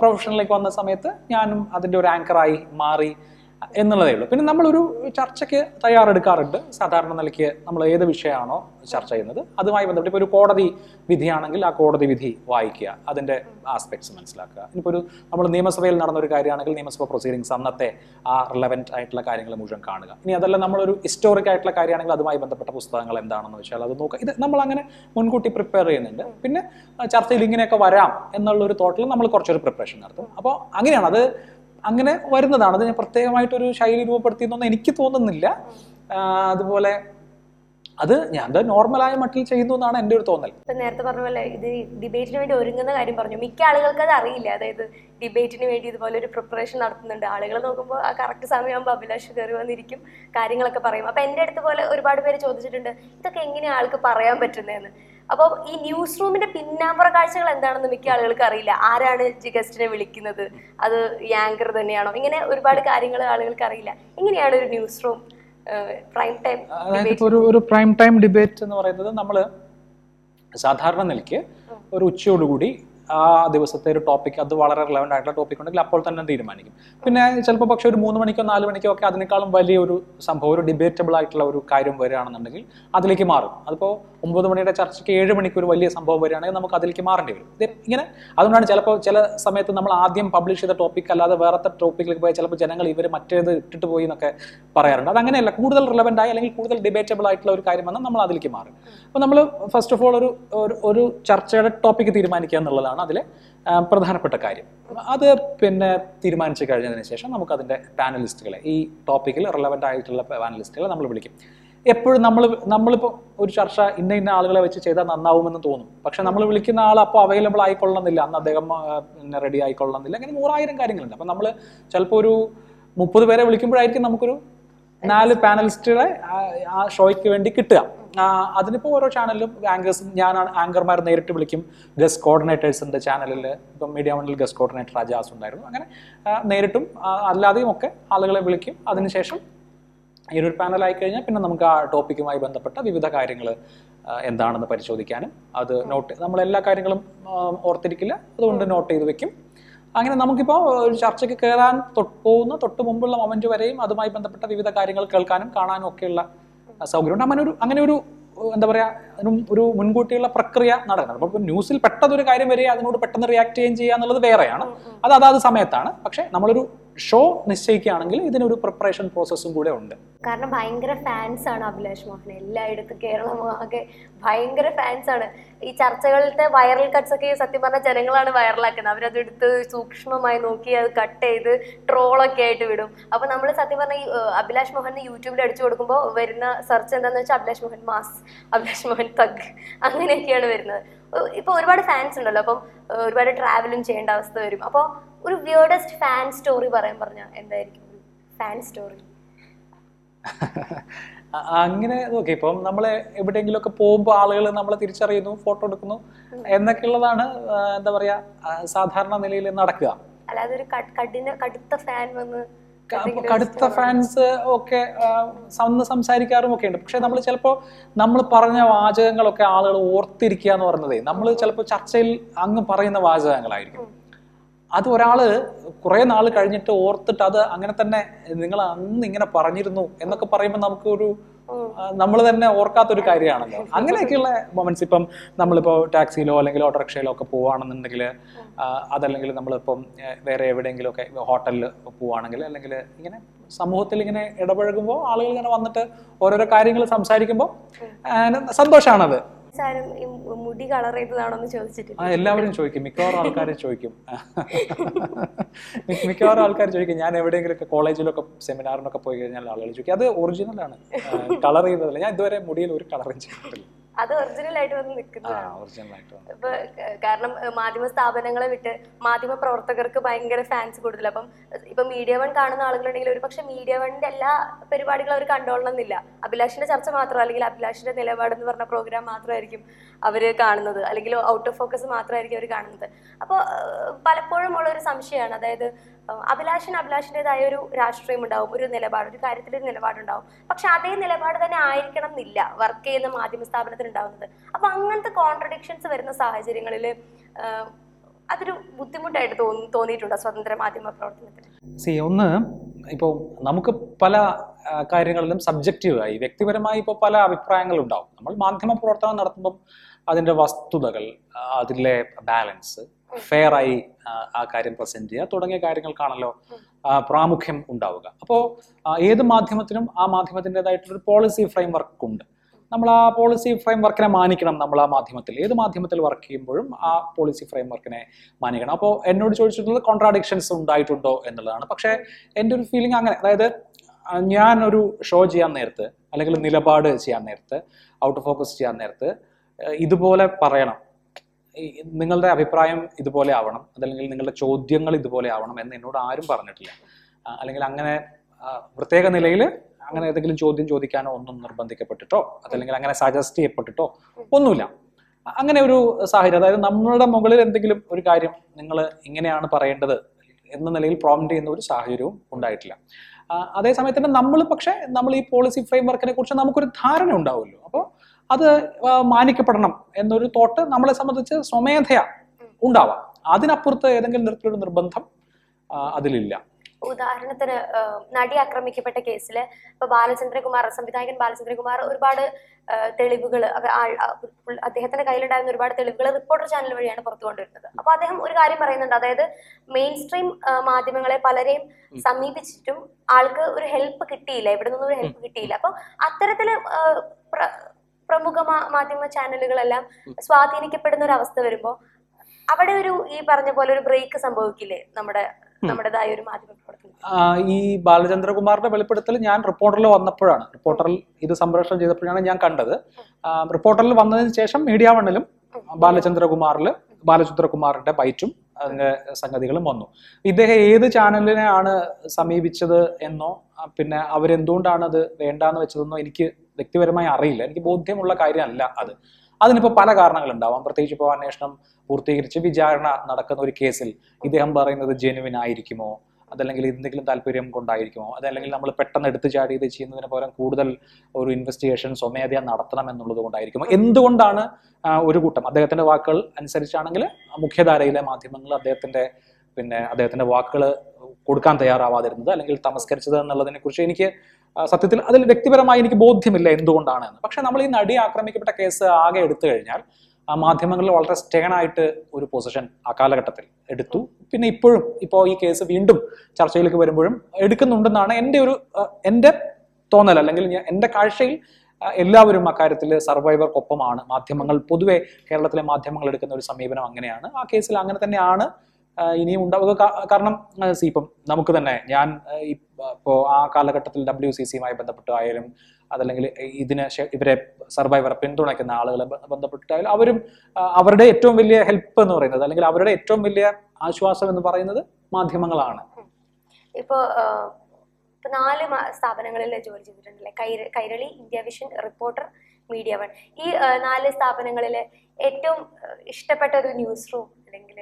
പ്രൊഫഷനിലേക്ക് വന്ന സമയത്ത് ഞാനും അതിന്റെ ഒരു ആങ്കറായി മാറി എന്നുള്ളതേ ഉള്ളൂ. പിന്നെ നമ്മളൊരു ചർച്ചയ്ക്ക് തയ്യാറെടുക്കാറുണ്ട്. സാധാരണ നിലയ്ക്ക് നമ്മൾ ഏത് വിഷയമാണോ ചർച്ച ചെയ്യുന്നത്. അതുമായി ബന്ധപ്പെട്ട് ഇപ്പോൾ ഒരു കോടതി വിധിയാണെങ്കിൽ ആ കോടതി വിധി വായിക്കുക അതിന്റെ ആസ്പെക്ട്സ് മനസ്സിലാക്കുക. ഇനിയിപ്പോൾ ഒരു നമ്മൾ നിയമസഭയിൽ നടന്ന ഒരു കാര്യമാണെങ്കിൽ നിയമസഭ പ്രൊസീഡിങ്സ് അന്നത്തെ ആ റിലവന്റ് ആയിട്ടുള്ള കാര്യങ്ങൾ മുഴുവൻ കാണുക. ഇനി അതല്ല നമ്മളൊരു ഹിസ്റ്റോറിക് ആയിട്ടുള്ള കാര്യമാണെങ്കിൽ അതുമായി ബന്ധപ്പെട്ട പുസ്തകങ്ങൾ എന്താണെന്ന് വെച്ചാൽ അത് നോക്കുക. ഇത് നമ്മൾ അങ്ങനെ മുൻകൂട്ടി പ്രിപ്പയർ ചെയ്യുന്നുണ്ട്. പിന്നെ ചർച്ചയിൽ ഇങ്ങനെയൊക്കെ വരാം എന്നുള്ളൊരു തോട്ടിൽ നമ്മൾ കുറച്ചൊരു പ്രിപ്പറേഷൻ നടത്തും. അപ്പോൾ അങ്ങനെയാണ്. അത് അങ്ങനെ വരുന്നതാണ്. അത് ഞാൻ പ്രത്യേകമായിട്ടൊരു ശൈലി രൂപപ്പെടുത്തിയെന്നൊന്നും എനിക്ക് തോന്നുന്നില്ല. അതുപോലെ അത് ഞാൻ നോർമലായ മട്ടിൽ ചെയ്യുന്നു എന്നാണ് എന്റെ ഒരു തോന്നൽ. ഇപ്പൊ നേരത്തെ പറഞ്ഞ പോലെ ഇത് ഡിബേറ്റിന് വേണ്ടി ഒരുങ്ങുന്ന കാര്യം പറഞ്ഞു. മിക്ക ആളുകൾക്ക് അത് അറിയില്ല. അതായത് ഡിബേറ്റിന് വേണ്ടി ഇതുപോലെ ഒരു പ്രിപ്പറേഷൻ നടത്തുന്നുണ്ട്. ആളുകൾ നോക്കുമ്പോൾ ആ കറക്റ്റ് സമയമാകുമ്പോൾ അഭിലാഷ് കയറി വന്നിരിക്കും കാര്യങ്ങളൊക്കെ പറയും. അപ്പൊ എന്റെ അടുത്ത് പോലെ ഒരുപാട് പേര് ചോദിച്ചിട്ടുണ്ട് ഇതൊക്കെ എങ്ങനെയാണ് ആൾക്ക് പറയാൻ പറ്റുന്നതെന്ന് അപ്പോൾ ഈ ന്യൂസ് റൂമിന്റെ പിന്നാമ്പുറ കാഴ്ചകൾ എന്താണെന്ന് മിക്ക ആളുകൾക്ക് അറിയില്ല. ആരാണ് ഗസ്റ്റിനെ വിളിക്കുന്നത്? അത് ഈ ആങ്കർ തന്നെയാണോ? ഇങ്ങനെ ഒരുപാട് കാര്യങ്ങൾ ആളുകൾക്ക് അറിയില്ല. എങ്ങനെയാണ് ഒരു ന്യൂസ് റൂം പ്രൈം ടൈം അതായത് ഒരു ഒരു പ്രൈം ടൈം ഡിബേറ്റ് എന്ന് പറയുന്നത് നമ്മൾ സാധാരണ നിലയ്ക്ക് ഒരു ഉച്ചയോടുകൂടി ആ ദിവസത്തെ ഒരു ടോപ്പിക് അത് വളരെ റിലവന്റ് ആയിട്ടുള്ള ടോപ്പിക് ഉണ്ടെങ്കിൽ അപ്പോൾ തന്നെ തീരുമാനിക്കും. പിന്നെ ചിലപ്പോൾ പക്ഷേ ഒരു മൂന്ന് മണിക്കോ നാല് മണിക്കോ ഒക്കെ അതിനേക്കാളും വലിയ ഒരു സംഭവം ഒരു ഡിബേറ്റബിൾ ആയിട്ടുള്ള ഒരു കാര്യം വരികയാണെന്നുണ്ടെങ്കിൽ അതിലേക്ക് മാറും. അതിപ്പോൾ ഒമ്പത് മണിയുടെ ചർച്ചയ്ക്ക് ഏഴ് മണിക്ക് ഒരു വലിയ സംഭവം വരികയാണെങ്കിൽ നമുക്ക് അതിലേക്ക് മാറേണ്ടി വരും. ഇങ്ങനെ അതുകൊണ്ടാണ് ചിലപ്പോൾ ചില സമയത്ത് നമ്മൾ ആദ്യം പബ്ലിഷ് ചെയ്ത ടോപ്പിക് അല്ലാതെ വേറത്തെ ടോപ്പിക്കിലേക്ക് പോയാൽ ചിലപ്പോൾ ജനങ്ങൾ ഇവർ മറ്റേത് ഇട്ടിട്ട് പോയി എന്നൊക്കെ പറയാറുണ്ട്. അത് അങ്ങനെയല്ല കൂടുതൽ റിലവന്റ് ആയി അല്ലെങ്കിൽ കൂടുതൽ ഡിബേറ്റബിൾ ആയിട്ടുള്ള ഒരു കാര്യം വന്നാൽ നമ്മൾ അതിലേക്ക് മാറും. അപ്പോൾ നമ്മൾ ഫസ്റ്റ് ഓഫ് ഓൾ ഒരു ഒരു- ചർച്ചയുടെ ടോപ്പിക്ക് തീരുമാനിക്കുക എന്നുള്ളതാണ് അതിലെ പ്രധാനപ്പെട്ട കാര്യം. അത് പിന്നെ തീരുമാനിച്ചു കഴിഞ്ഞതിന് ശേഷം നമുക്ക് അതിന്റെ പാനലിസ്റ്റുകളെ ഈ ടോപ്പിക്കിൽ റിലവന്റ് ആയിട്ടുള്ള പാനലിസ്റ്റുകളെ നമ്മൾ വിളിക്കും. എപ്പോഴും നമ്മൾ നമ്മളിപ്പോൾ ഒരു ചർച്ച ഇന്ന ഇന്ന ആളുകളെ വെച്ച് ചെയ്താൽ നന്നാവുമെന്ന് തോന്നും. പക്ഷെ നമ്മൾ വിളിക്കുന്ന ആൾ അപ്പോൾ അവൈലബിൾ ആയിക്കൊള്ളണമെന്നില്ല. അന്ന് അദ്ദേഹം റെഡി ആയിക്കൊള്ളണമെന്നില്ല. അങ്ങനെ നൂറായിരം കാര്യങ്ങളുണ്ട്. അപ്പം നമ്മൾ ചിലപ്പോൾ ഒരു മുപ്പത് പേരെ വിളിക്കുമ്പോഴായിരിക്കും നമുക്കൊരു നാല് പാനലിസ്റ്റുകളെ ആ ഷോയ്ക്ക് വേണ്ടി കിട്ടുക. അതിനിപ്പോൾ അതിനിപ്പോ ഓരോ ചാനലിലും ആങ്കേഴ്സ് ഞാൻ ആങ്കർമാർ നേരിട്ട് വിളിക്കും. ഗസ്റ്റ് കോർഡിനേറ്റേഴ്സിന്റെ ചാനലിൽ ഇപ്പം മീഡിയ വണ്ണിൽ ഗസ്റ്റ് കോർഡിനേറ്റർ അജാസ് ഉണ്ടായിരുന്നു. അങ്ങനെ നേരിട്ടും അല്ലാതെയും ഒക്കെ ആളുകളെ വിളിക്കും. അതിനുശേഷം ഈ ഒരു പാനൽ ആയി കഴിഞ്ഞാൽ പിന്നെ നമുക്ക് ആ ടോപ്പിക്കുമായി ബന്ധപ്പെട്ട വിവിധ കാര്യങ്ങൾ എന്താണെന്ന് പരിശോധിക്കാനും അത് നോട്ട് നമ്മൾ എല്ലാ കാര്യങ്ങളും ഓർത്തിരിക്കില്ല. അതുകൊണ്ട് നോട്ട് ചെയ്ത് വെക്കും. അങ്ങനെ നമുക്കിപ്പോൾ ഒരു ചർച്ചയ്ക്ക് കയറാൻ തൊട്ട് പോകുന്ന തൊട്ട് മുമ്പുള്ള മൊമെന്റ് വരെയും അതുമായി ബന്ധപ്പെട്ട വിവിധ കാര്യങ്ങൾ കേൾക്കാനും കാണാനും ഒക്കെയുള്ള സൗകര്യമുണ്ട്. അങ്ങനെ ഒരു അങ്ങനെ ഒരു എന്താ പറയാ അതിനും ഒരു മുൻകൂട്ടിയുള്ള പ്രക്രിയ നടക്കുന്നത് അപ്പോൾ ന്യൂസിൽ പെട്ടെന്നൊരു കാര്യം വരിക അതിനോട് പെട്ടെന്ന് റിയാക്ട് ചെയ്യുകയും ചെയ്യുക എന്നുള്ളത് വേറെയാണ്. അത് അതാത് സമയത്താണ്. പക്ഷേ നമ്മളൊരു ഷോ നിശ്ചയിക്കുകയാണെങ്കിൽ ഇതിനൊരു പ്രിപ്പറേഷൻ പ്രോസസ്സും കൂടെ ഉണ്ട്. കാരണം ഭയങ്കര ഫാൻസ് ആണ് അഭിലാഷ് മോഹൻ. എല്ലായിടത്തും കേരളം ഭയങ്കര ഫാൻസ് ആണ്. ഈ ചർച്ചകളിലത്തെ വൈറൽ കട്ട്സ് ഒക്കെ സത്യം പറഞ്ഞ ജനങ്ങളാണ് വൈറലാക്കുന്നത് അവരത് എടുത്ത് സൂക്ഷ്മമായി നോക്കി അത് കട്ട് ചെയ്ത് ട്രോളൊക്കെ ആയിട്ട് വിടും. അപ്പൊ നമ്മൾ സത്യം പറഞ്ഞ അഭിലാഷ് മോഹൻ യൂട്യൂബിൽ അടിച്ചു കൊടുക്കുമ്പോൾ വരുന്ന സെർച്ച് എന്താന്ന് വെച്ചാൽ അഭിലാഷ് മോഹൻ മാസ് അഭിലാഷ് മോഹൻ തഗ് അങ്ങനെയൊക്കെയാണ് വരുന്നത്. ഇപ്പൊ ഒരുപാട് ഫാൻസ് ഉണ്ടല്ലോ. അപ്പം ഒരുപാട് ട്രാവലും ചെയ്യേണ്ട അവസ്ഥ വരും. അപ്പോൾ ഒരു വിയേർഡസ്റ്റ് ഫാൻ സ്റ്റോറി പറയാൻ പറഞ്ഞാൽ എന്തായിരിക്കും? ഫാൻ സ്റ്റോറി അങ്ങനെ നോക്കി. ഇപ്പം നമ്മൾ എവിടെയെങ്കിലുമൊക്കെ പോകുമ്പോൾ ആളുകൾ നമ്മളെ തിരിച്ചറിയുന്നു ഫോട്ടോ എടുക്കുന്നു എന്നൊക്കെ ഉള്ളതാണ് എന്താ പറയാ സാധാരണ നിലയിൽ നടക്കുക. അല്ലാതെ ഒരു കട്- കടുത്ത ഫാൻ വന്ന് കടുത്ത ഫാൻസ് ഒക്കെ വന്ന് സംസാരിക്കാറും ഒക്കെ ഉണ്ട്. പക്ഷെ നമ്മൾ ചിലപ്പോൾ നമ്മൾ പറഞ്ഞ വാചകങ്ങളൊക്കെ ആളുകൾ ഓർത്തിരിക്കുക എന്ന് പറയുന്നത് നമ്മൾ ചിലപ്പോൾ ചർച്ചയിൽ അങ്ങ് പറയുന്ന വാചകങ്ങളായിരിക്കും. അത് ഒരാൾ കുറേ നാൾ കഴിഞ്ഞിട്ട് ഓർത്തിട്ട് അത് അങ്ങനെ തന്നെ നിങ്ങൾ അന്ന് ഇങ്ങനെ പറഞ്ഞിരുന്നു എന്നൊക്കെ പറയുമ്പോൾ നമുക്കൊരു നമ്മൾ തന്നെ ഓർക്കാത്തൊരു കാര്യമാണല്ലോ. അങ്ങനെയൊക്കെയുള്ള മൊമെന്റ്സ് ഇപ്പം നമ്മളിപ്പോൾ ടാക്സിയിലോ അല്ലെങ്കിൽ ഓട്ടോറിക്ഷയിലോ ഒക്കെ പോവുകയാണെന്നുണ്ടെങ്കിൽ അതല്ലെങ്കിൽ നമ്മളിപ്പം വേറെ എവിടെയെങ്കിലും ഒക്കെ ഹോട്ടലിൽ പോവുകയാണെങ്കിൽ അല്ലെങ്കിൽ ഇങ്ങനെ സമൂഹത്തിൽ ഇങ്ങനെ ഇടപഴകുമ്പോൾ ആളുകൾ ഇങ്ങനെ വന്നിട്ട് ഓരോരോ കാര്യങ്ങൾ സംസാരിക്കുമ്പോൾ സന്തോഷമാണത് സാരം മുടി കളർ ചെയ്തതാണോ എന്ന് ചോദിച്ചിട്ട് എല്ലാവരും ചോദിക്കും. മിക്കവാറും ആൾക്കാർ ചോദിക്കും. മിക്കവാറും ആൾക്കാർ ചോദിക്കും ഞാൻ എവിടെയെങ്കിലുമൊക്കെ കോളേജിലൊക്കെ സെമിനാറിനൊക്കെ പോയി കഴിഞ്ഞാൽ ആളുകൾ ചോദിക്കും. അത് ഒറിജിനലാണ് കളർ ചെയ്തതല്ല. ഞാൻ ഇതുവരെ മുടിയിൽ ഒരു കളറും ചെയ്തിട്ടില്ല. അത് ഒറിജിനൽ ആയിട്ട് വന്ന് നിൽക്കുന്നതാണ്. കാരണം മാധ്യമ സ്ഥാപനങ്ങളെ വിട്ട് മാധ്യമ പ്രവർത്തകർക്ക് ഭയങ്കര ഫാൻസ് കൂടുതൽ. അപ്പം ഇപ്പൊ മീഡിയ വൺ കാണുന്ന ആളുകളുണ്ടെങ്കിൽ ഒരു പക്ഷെ മീഡിയ വണ്ണിന്റെ എല്ലാ പരിപാടികളും അവർ കണ്ടോളണമെന്നില്ല അഭിലാഷിന്റെ ചർച്ച മാത്രം അല്ലെങ്കിൽ അഭിലാഷിന്റെ നിലപാട് എന്ന് പറഞ്ഞ പ്രോഗ്രാം മാത്രമായിരിക്കും അവർ കാണുന്നത്. അല്ലെങ്കിൽ ഔട്ട് ഓഫ് ഫോക്കസ് മാത്രമായിരിക്കും അവർ കാണുന്നത്. അപ്പോൾ പലപ്പോഴും ഉള്ള ഒരു സംശയമാണ്. അതായത് ഏഹ്, അഭിലാഷിന് അഭിലാഷിന്റെതായ ഒരു രാഷ്ട്രീയം ഉണ്ടാവും ഒരു നിലപാട് ഒരു കാര്യത്തിൽ ഒരു നിലപാടുണ്ടാവും. പക്ഷെ അതേ നിലപാട് തന്നെ ആയിരിക്കണം എന്നില്ല വർക്ക് ചെയ്യുന്ന മാധ്യമ സ്ഥാപനത്തിൽ ഉണ്ടാവുന്നത്. അപ്പൊ അങ്ങനത്തെ കോൺട്രഡിക്ഷൻസ് വരുന്ന സാഹചര്യങ്ങളിൽ അതൊരു ബുദ്ധിമുട്ടായിട്ട് തോന്നി തോന്നിയിട്ടുണ്ട് സ്വതന്ത്ര മാധ്യമ പ്രവർത്തനത്തിന്? സി ഒന്ന് ഇപ്പോൾ നമുക്ക് പല കാര്യങ്ങളിലും കാര്യങ്ങളിലും സബ്ജക്റ്റീവായി വ്യക്തിപരമായി ഇപ്പോൾ പല അഭിപ്രായങ്ങൾ ഉണ്ടാവും. നമ്മൾ മാധ്യമ പ്രവർത്തനം നടത്തുമ്പം അതിന്റെ വസ്തുതകൾ അതിലെ ബാലൻസ് ഫെയർ ആയി ആ, കാര്യം പ്രസന്റ് ചെയ്യുക. തുടങ്ങിയ കാര്യങ്ങൾക്കാണല്ലോ പ്രാമുഖ്യം ഉണ്ടാവുക. അപ്പോൾ ഏത് മാധ്യമത്തിനും ആ മാധ്യമത്തിന്റെതായിട്ടൊരു പോളിസി ഫ്രെയിം വർക്ക് ഉണ്ട്. നമ്മൾ ആ പോളിസി ഫ്രെയിം വർക്കിനെ മാനിക്കണം നമ്മൾ ആ മാധ്യമത്തിൽ. ഏത് മാധ്യമത്തിൽ വർക്ക് ചെയ്യുമ്പോഴും ആ പോളിസി ഫ്രെയിം വർക്കിനെ മാനിക്കണം. അപ്പോൾ എന്നോട് ചോദിച്ചിട്ടുള്ളത് കോൺട്രാഡിക്ഷൻസ് ഉണ്ടായിട്ടുണ്ടോ എന്നുള്ളതാണ്. പക്ഷേ എന്റെ ഒരു ഫീലിംഗ് അങ്ങനെ അതായത് ഞാൻ ഒരു ഷോ ചെയ്യാൻ നേരത്ത് അല്ലെങ്കിൽ നിലപാട് ചെയ്യാൻ നേരത്ത് ഔട്ട് ഓഫ് ഫോക്കസ് ചെയ്യാൻ നേരത്ത് ഇതുപോലെ പറയണം. നിങ്ങളുടെ അഭിപ്രായം ഇതുപോലെ ആവണം അതല്ലെങ്കിൽ നിങ്ങളുടെ ചോദ്യങ്ങൾ ഇതുപോലെ ആവണം എന്ന് എന്നോട് ആരും പറഞ്ഞിട്ടില്ല. അല്ലെങ്കിൽ അങ്ങനെ പ്രത്യേക നിലയിൽ അങ്ങനെ ഏതെങ്കിലും ചോദ്യം ചോദിക്കാനോ ഒന്നും നിർബന്ധിക്കപ്പെട്ടിട്ടോ അതല്ലെങ്കിൽ അങ്ങനെ സജസ്റ്റ് ചെയ്യപ്പെട്ടിട്ടോ ഒന്നുമില്ല. അങ്ങനെ ഒരു സാഹചര്യം അതായത് നമ്മളുടെ മുകളിൽ എന്തെങ്കിലും ഒരു കാര്യം നിങ്ങൾ ഇങ്ങനെയാണ് പറയേണ്ടത് എന്ന നിലയിൽ പ്രോംപ്റ്റ് ചെയ്യുന്ന ഒരു സാഹചര്യവും ഉണ്ടായിട്ടില്ല. അതേസമയത്ത് അതേ സമയത്ത് തന്നെ നമ്മൾ പക്ഷേ നമ്മൾ ഈ പോളിസി ഫ്രെയിം വർക്കിനെ കുറിച്ച് നമുക്കൊരു ധാരണ ഉണ്ടാവുമല്ലോ. അപ്പോൾ അത് മാനിക്കപ്പെടണം എന്നൊരു തോട്ട് നമ്മളെ സംബന്ധിച്ച് സ്വമേധയാ ഉണ്ടാവാം. അതിനപ്പുറത്ത് ഏതെങ്കിലും തരത്തിലൊരു നിർബന്ധം അതിലില്ല. ഉദാഹരണത്തിന് നടി ആക്രമിക്കപ്പെട്ട കേസിൽ ഇപ്പൊ ബാലചന്ദ്രകുമാർ സംവിധായകൻ ബാലചന്ദ്രകുമാർ ഒരുപാട് തെളിവുകൾ അദ്ദേഹത്തിന്റെ കയ്യിലുണ്ടായിരുന്ന ഒരുപാട് തെളിവുകൾ റിപ്പോർട്ടർ ചാനൽ വഴിയാണ് പുറത്തു കൊണ്ടുവരുന്നത്. അപ്പൊ അദ്ദേഹം ഒരു കാര്യം പറയുന്നുണ്ട്. അതായത് മെയിൻ സ്ട്രീം മാധ്യമങ്ങളെ പലരെയും സമീപിച്ചിട്ടും ആൾക്ക് ഒരു ഹെൽപ്പ് കിട്ടിയില്ല. ഇവിടെ നിന്നും ഒരു ഹെൽപ്പ് കിട്ടിയില്ല. അപ്പൊ അത്തരത്തിൽ പ്രമുഖ മാധ്യമ ചാനലുകളെല്ലാം സ്വാധീനിക്കപ്പെടുന്ന ഒരു അവസ്ഥ വരുമ്പോൾ അവിടെ ഒരു ഈ പറഞ്ഞ പോലെ ഒരു ബ്രേക്ക് സംഭവിക്കില്ലേ? നമ്മുടെ നമ്മുടേതായ ഒരു മാധ്യമ ഈ ബാലചന്ദ്രകുമാറിന്റെ വെളിപ്പെടുത്തൽ ഞാൻ റിപ്പോർട്ടറിൽ വന്നപ്പോഴാണ്. റിപ്പോർട്ടറിൽ ഇത് സംപ്രേഷണം ചെയ്തപ്പോഴാണ് ഞാൻ കണ്ടത്. റിപ്പോർട്ടറിൽ വന്നതിന് ശേഷം മീഡിയ വണ്ണിലും ബാലചന്ദ്രകുമാറിൽ ബാലചന്ദ്രകുമാറിന്റെ ബൈറ്റും അതിന്റെ സംഗതികളും വന്നു. ഇദ്ദേഹം ഏത് ചാനലിനെയാണ് സമീപിച്ചത് എന്നോ പിന്നെ അവരെന്തുകൊണ്ടാണ് അത് വേണ്ടാന്ന് വെച്ചതെന്നോ എനിക്ക് വ്യക്തിപരമായി അറിയില്ല. എനിക്ക് ബോധ്യമുള്ള കാര്യമല്ല അത്. അതിനിപ്പോൾ പല കാരണങ്ങളുണ്ടാവാം. പ്രത്യേകിച്ച് ഇപ്പോൾ അന്വേഷണം പൂർത്തീകരിച്ച് വിചാരണ നടക്കുന്ന ഒരു കേസിൽ ഇദ്ദേഹം പറയുന്നത് ജെനുവിൻ ആയിരിക്കുമോ? അതല്ലെങ്കിൽ എന്തെങ്കിലും താല്പര്യം കൊണ്ടായിരിക്കുമോ? അതല്ലെങ്കിൽ നമ്മൾ പെട്ടെന്ന് എടുത്തു ചാടി ഇത് ചെയ്യുന്നതിന് പകരം കൂടുതൽ ഒരു ഇൻവെസ്റ്റിഗേഷൻ സ്വമേധയാ നടത്തണം എന്നുള്ളത് കൊണ്ടായിരിക്കുമോ? എന്തുകൊണ്ടാണ് ഒരു കൂട്ടം? അദ്ദേഹത്തിന്റെ വാക്കുകൾ അനുസരിച്ചാണെങ്കിൽ മുഖ്യധാരയിലെ മാധ്യമങ്ങൾ അദ്ദേഹത്തിന്റെ പിന്നെ അദ്ദേഹത്തിന്റെ വാക്കുകൾ കൊടുക്കാൻ തയ്യാറാവാതിരുന്നത് അല്ലെങ്കിൽ തമസ്കരിച്ചത് എന്നുള്ളതിനെ കുറിച്ച് എനിക്ക് സത്യത്തിൽ അതിൽ വ്യക്തിപരമായി എനിക്ക് ബോധ്യമില്ല എന്തുകൊണ്ടാണ് എന്ന് പക്ഷെ നമ്മൾ ഈ നടി ആക്രമിക്കപ്പെട്ട കേസ് ആകെ എടുത്തു കഴിഞ്ഞാൽ ആ മാധ്യമങ്ങളിൽ വളരെ സ്റ്റേൺ ആയിട്ട് ഒരു പൊസിഷൻ ആ കാലഘട്ടത്തിൽ എടുത്തു. പിന്നെ ഇപ്പോഴും ഇപ്പോൾ ഈ കേസ് വീണ്ടും ചർച്ചയിലേക്ക് വരുമ്പോഴും എടുക്കുന്നുണ്ടെന്നാണ് എന്റെ ഒരു എന്റെ തോന്നൽ. അല്ലെങ്കിൽ ഞാൻ എന്റെ കാഴ്ചയിൽ എല്ലാവരും അക്കാര്യത്തിൽ സർവൈവർക്കൊപ്പമാണ്. മാധ്യമങ്ങൾ പൊതുവെ കേരളത്തിലെ മാധ്യമങ്ങൾ എടുക്കുന്ന ഒരു സമീപനം അങ്ങനെയാണ്. ആ കേസിൽ അങ്ങനെ തന്നെയാണ്. ഇനിയും ഉണ്ടാവുക കാരണം സി ഇപ്പം നമുക്ക് തന്നെ ഞാൻ ഇപ്പോൾ ആ കാലഘട്ടത്തിൽ ഡബ്ല്യു സി സിയുമായി ബന്ധപ്പെട്ട് ആയാലും അതല്ലെങ്കിൽ ഇതിന് ഇവരെ സർവൈവറെ പിന്തുണയ്ക്കുന്ന ആളുകളെ ബന്ധപ്പെട്ടിട്ടായാലും അവരും അവരുടെ ഏറ്റവും വലിയ ഹെൽപ്പ് എന്ന് പറയുന്നത് അല്ലെങ്കിൽ അവരുടെ ഏറ്റവും വലിയ ആശ്വാസം എന്ന് പറയുന്നത് മാധ്യമങ്ങളാണ്. ഇപ്പോൾ ഇപ്പൊ നാല് സ്ഥാപനങ്ങളിൽ ജോലി ചെയ്തിട്ടുണ്ടല്ലേ? കൈര Kairali India vision reporter media one. ഈ നാല് സ്ഥാപനങ്ങളിൽ ഏറ്റവും ഇഷ്ടപ്പെട്ട ഒരു ന്യൂസ് റൂം അല്ലെങ്കിൽ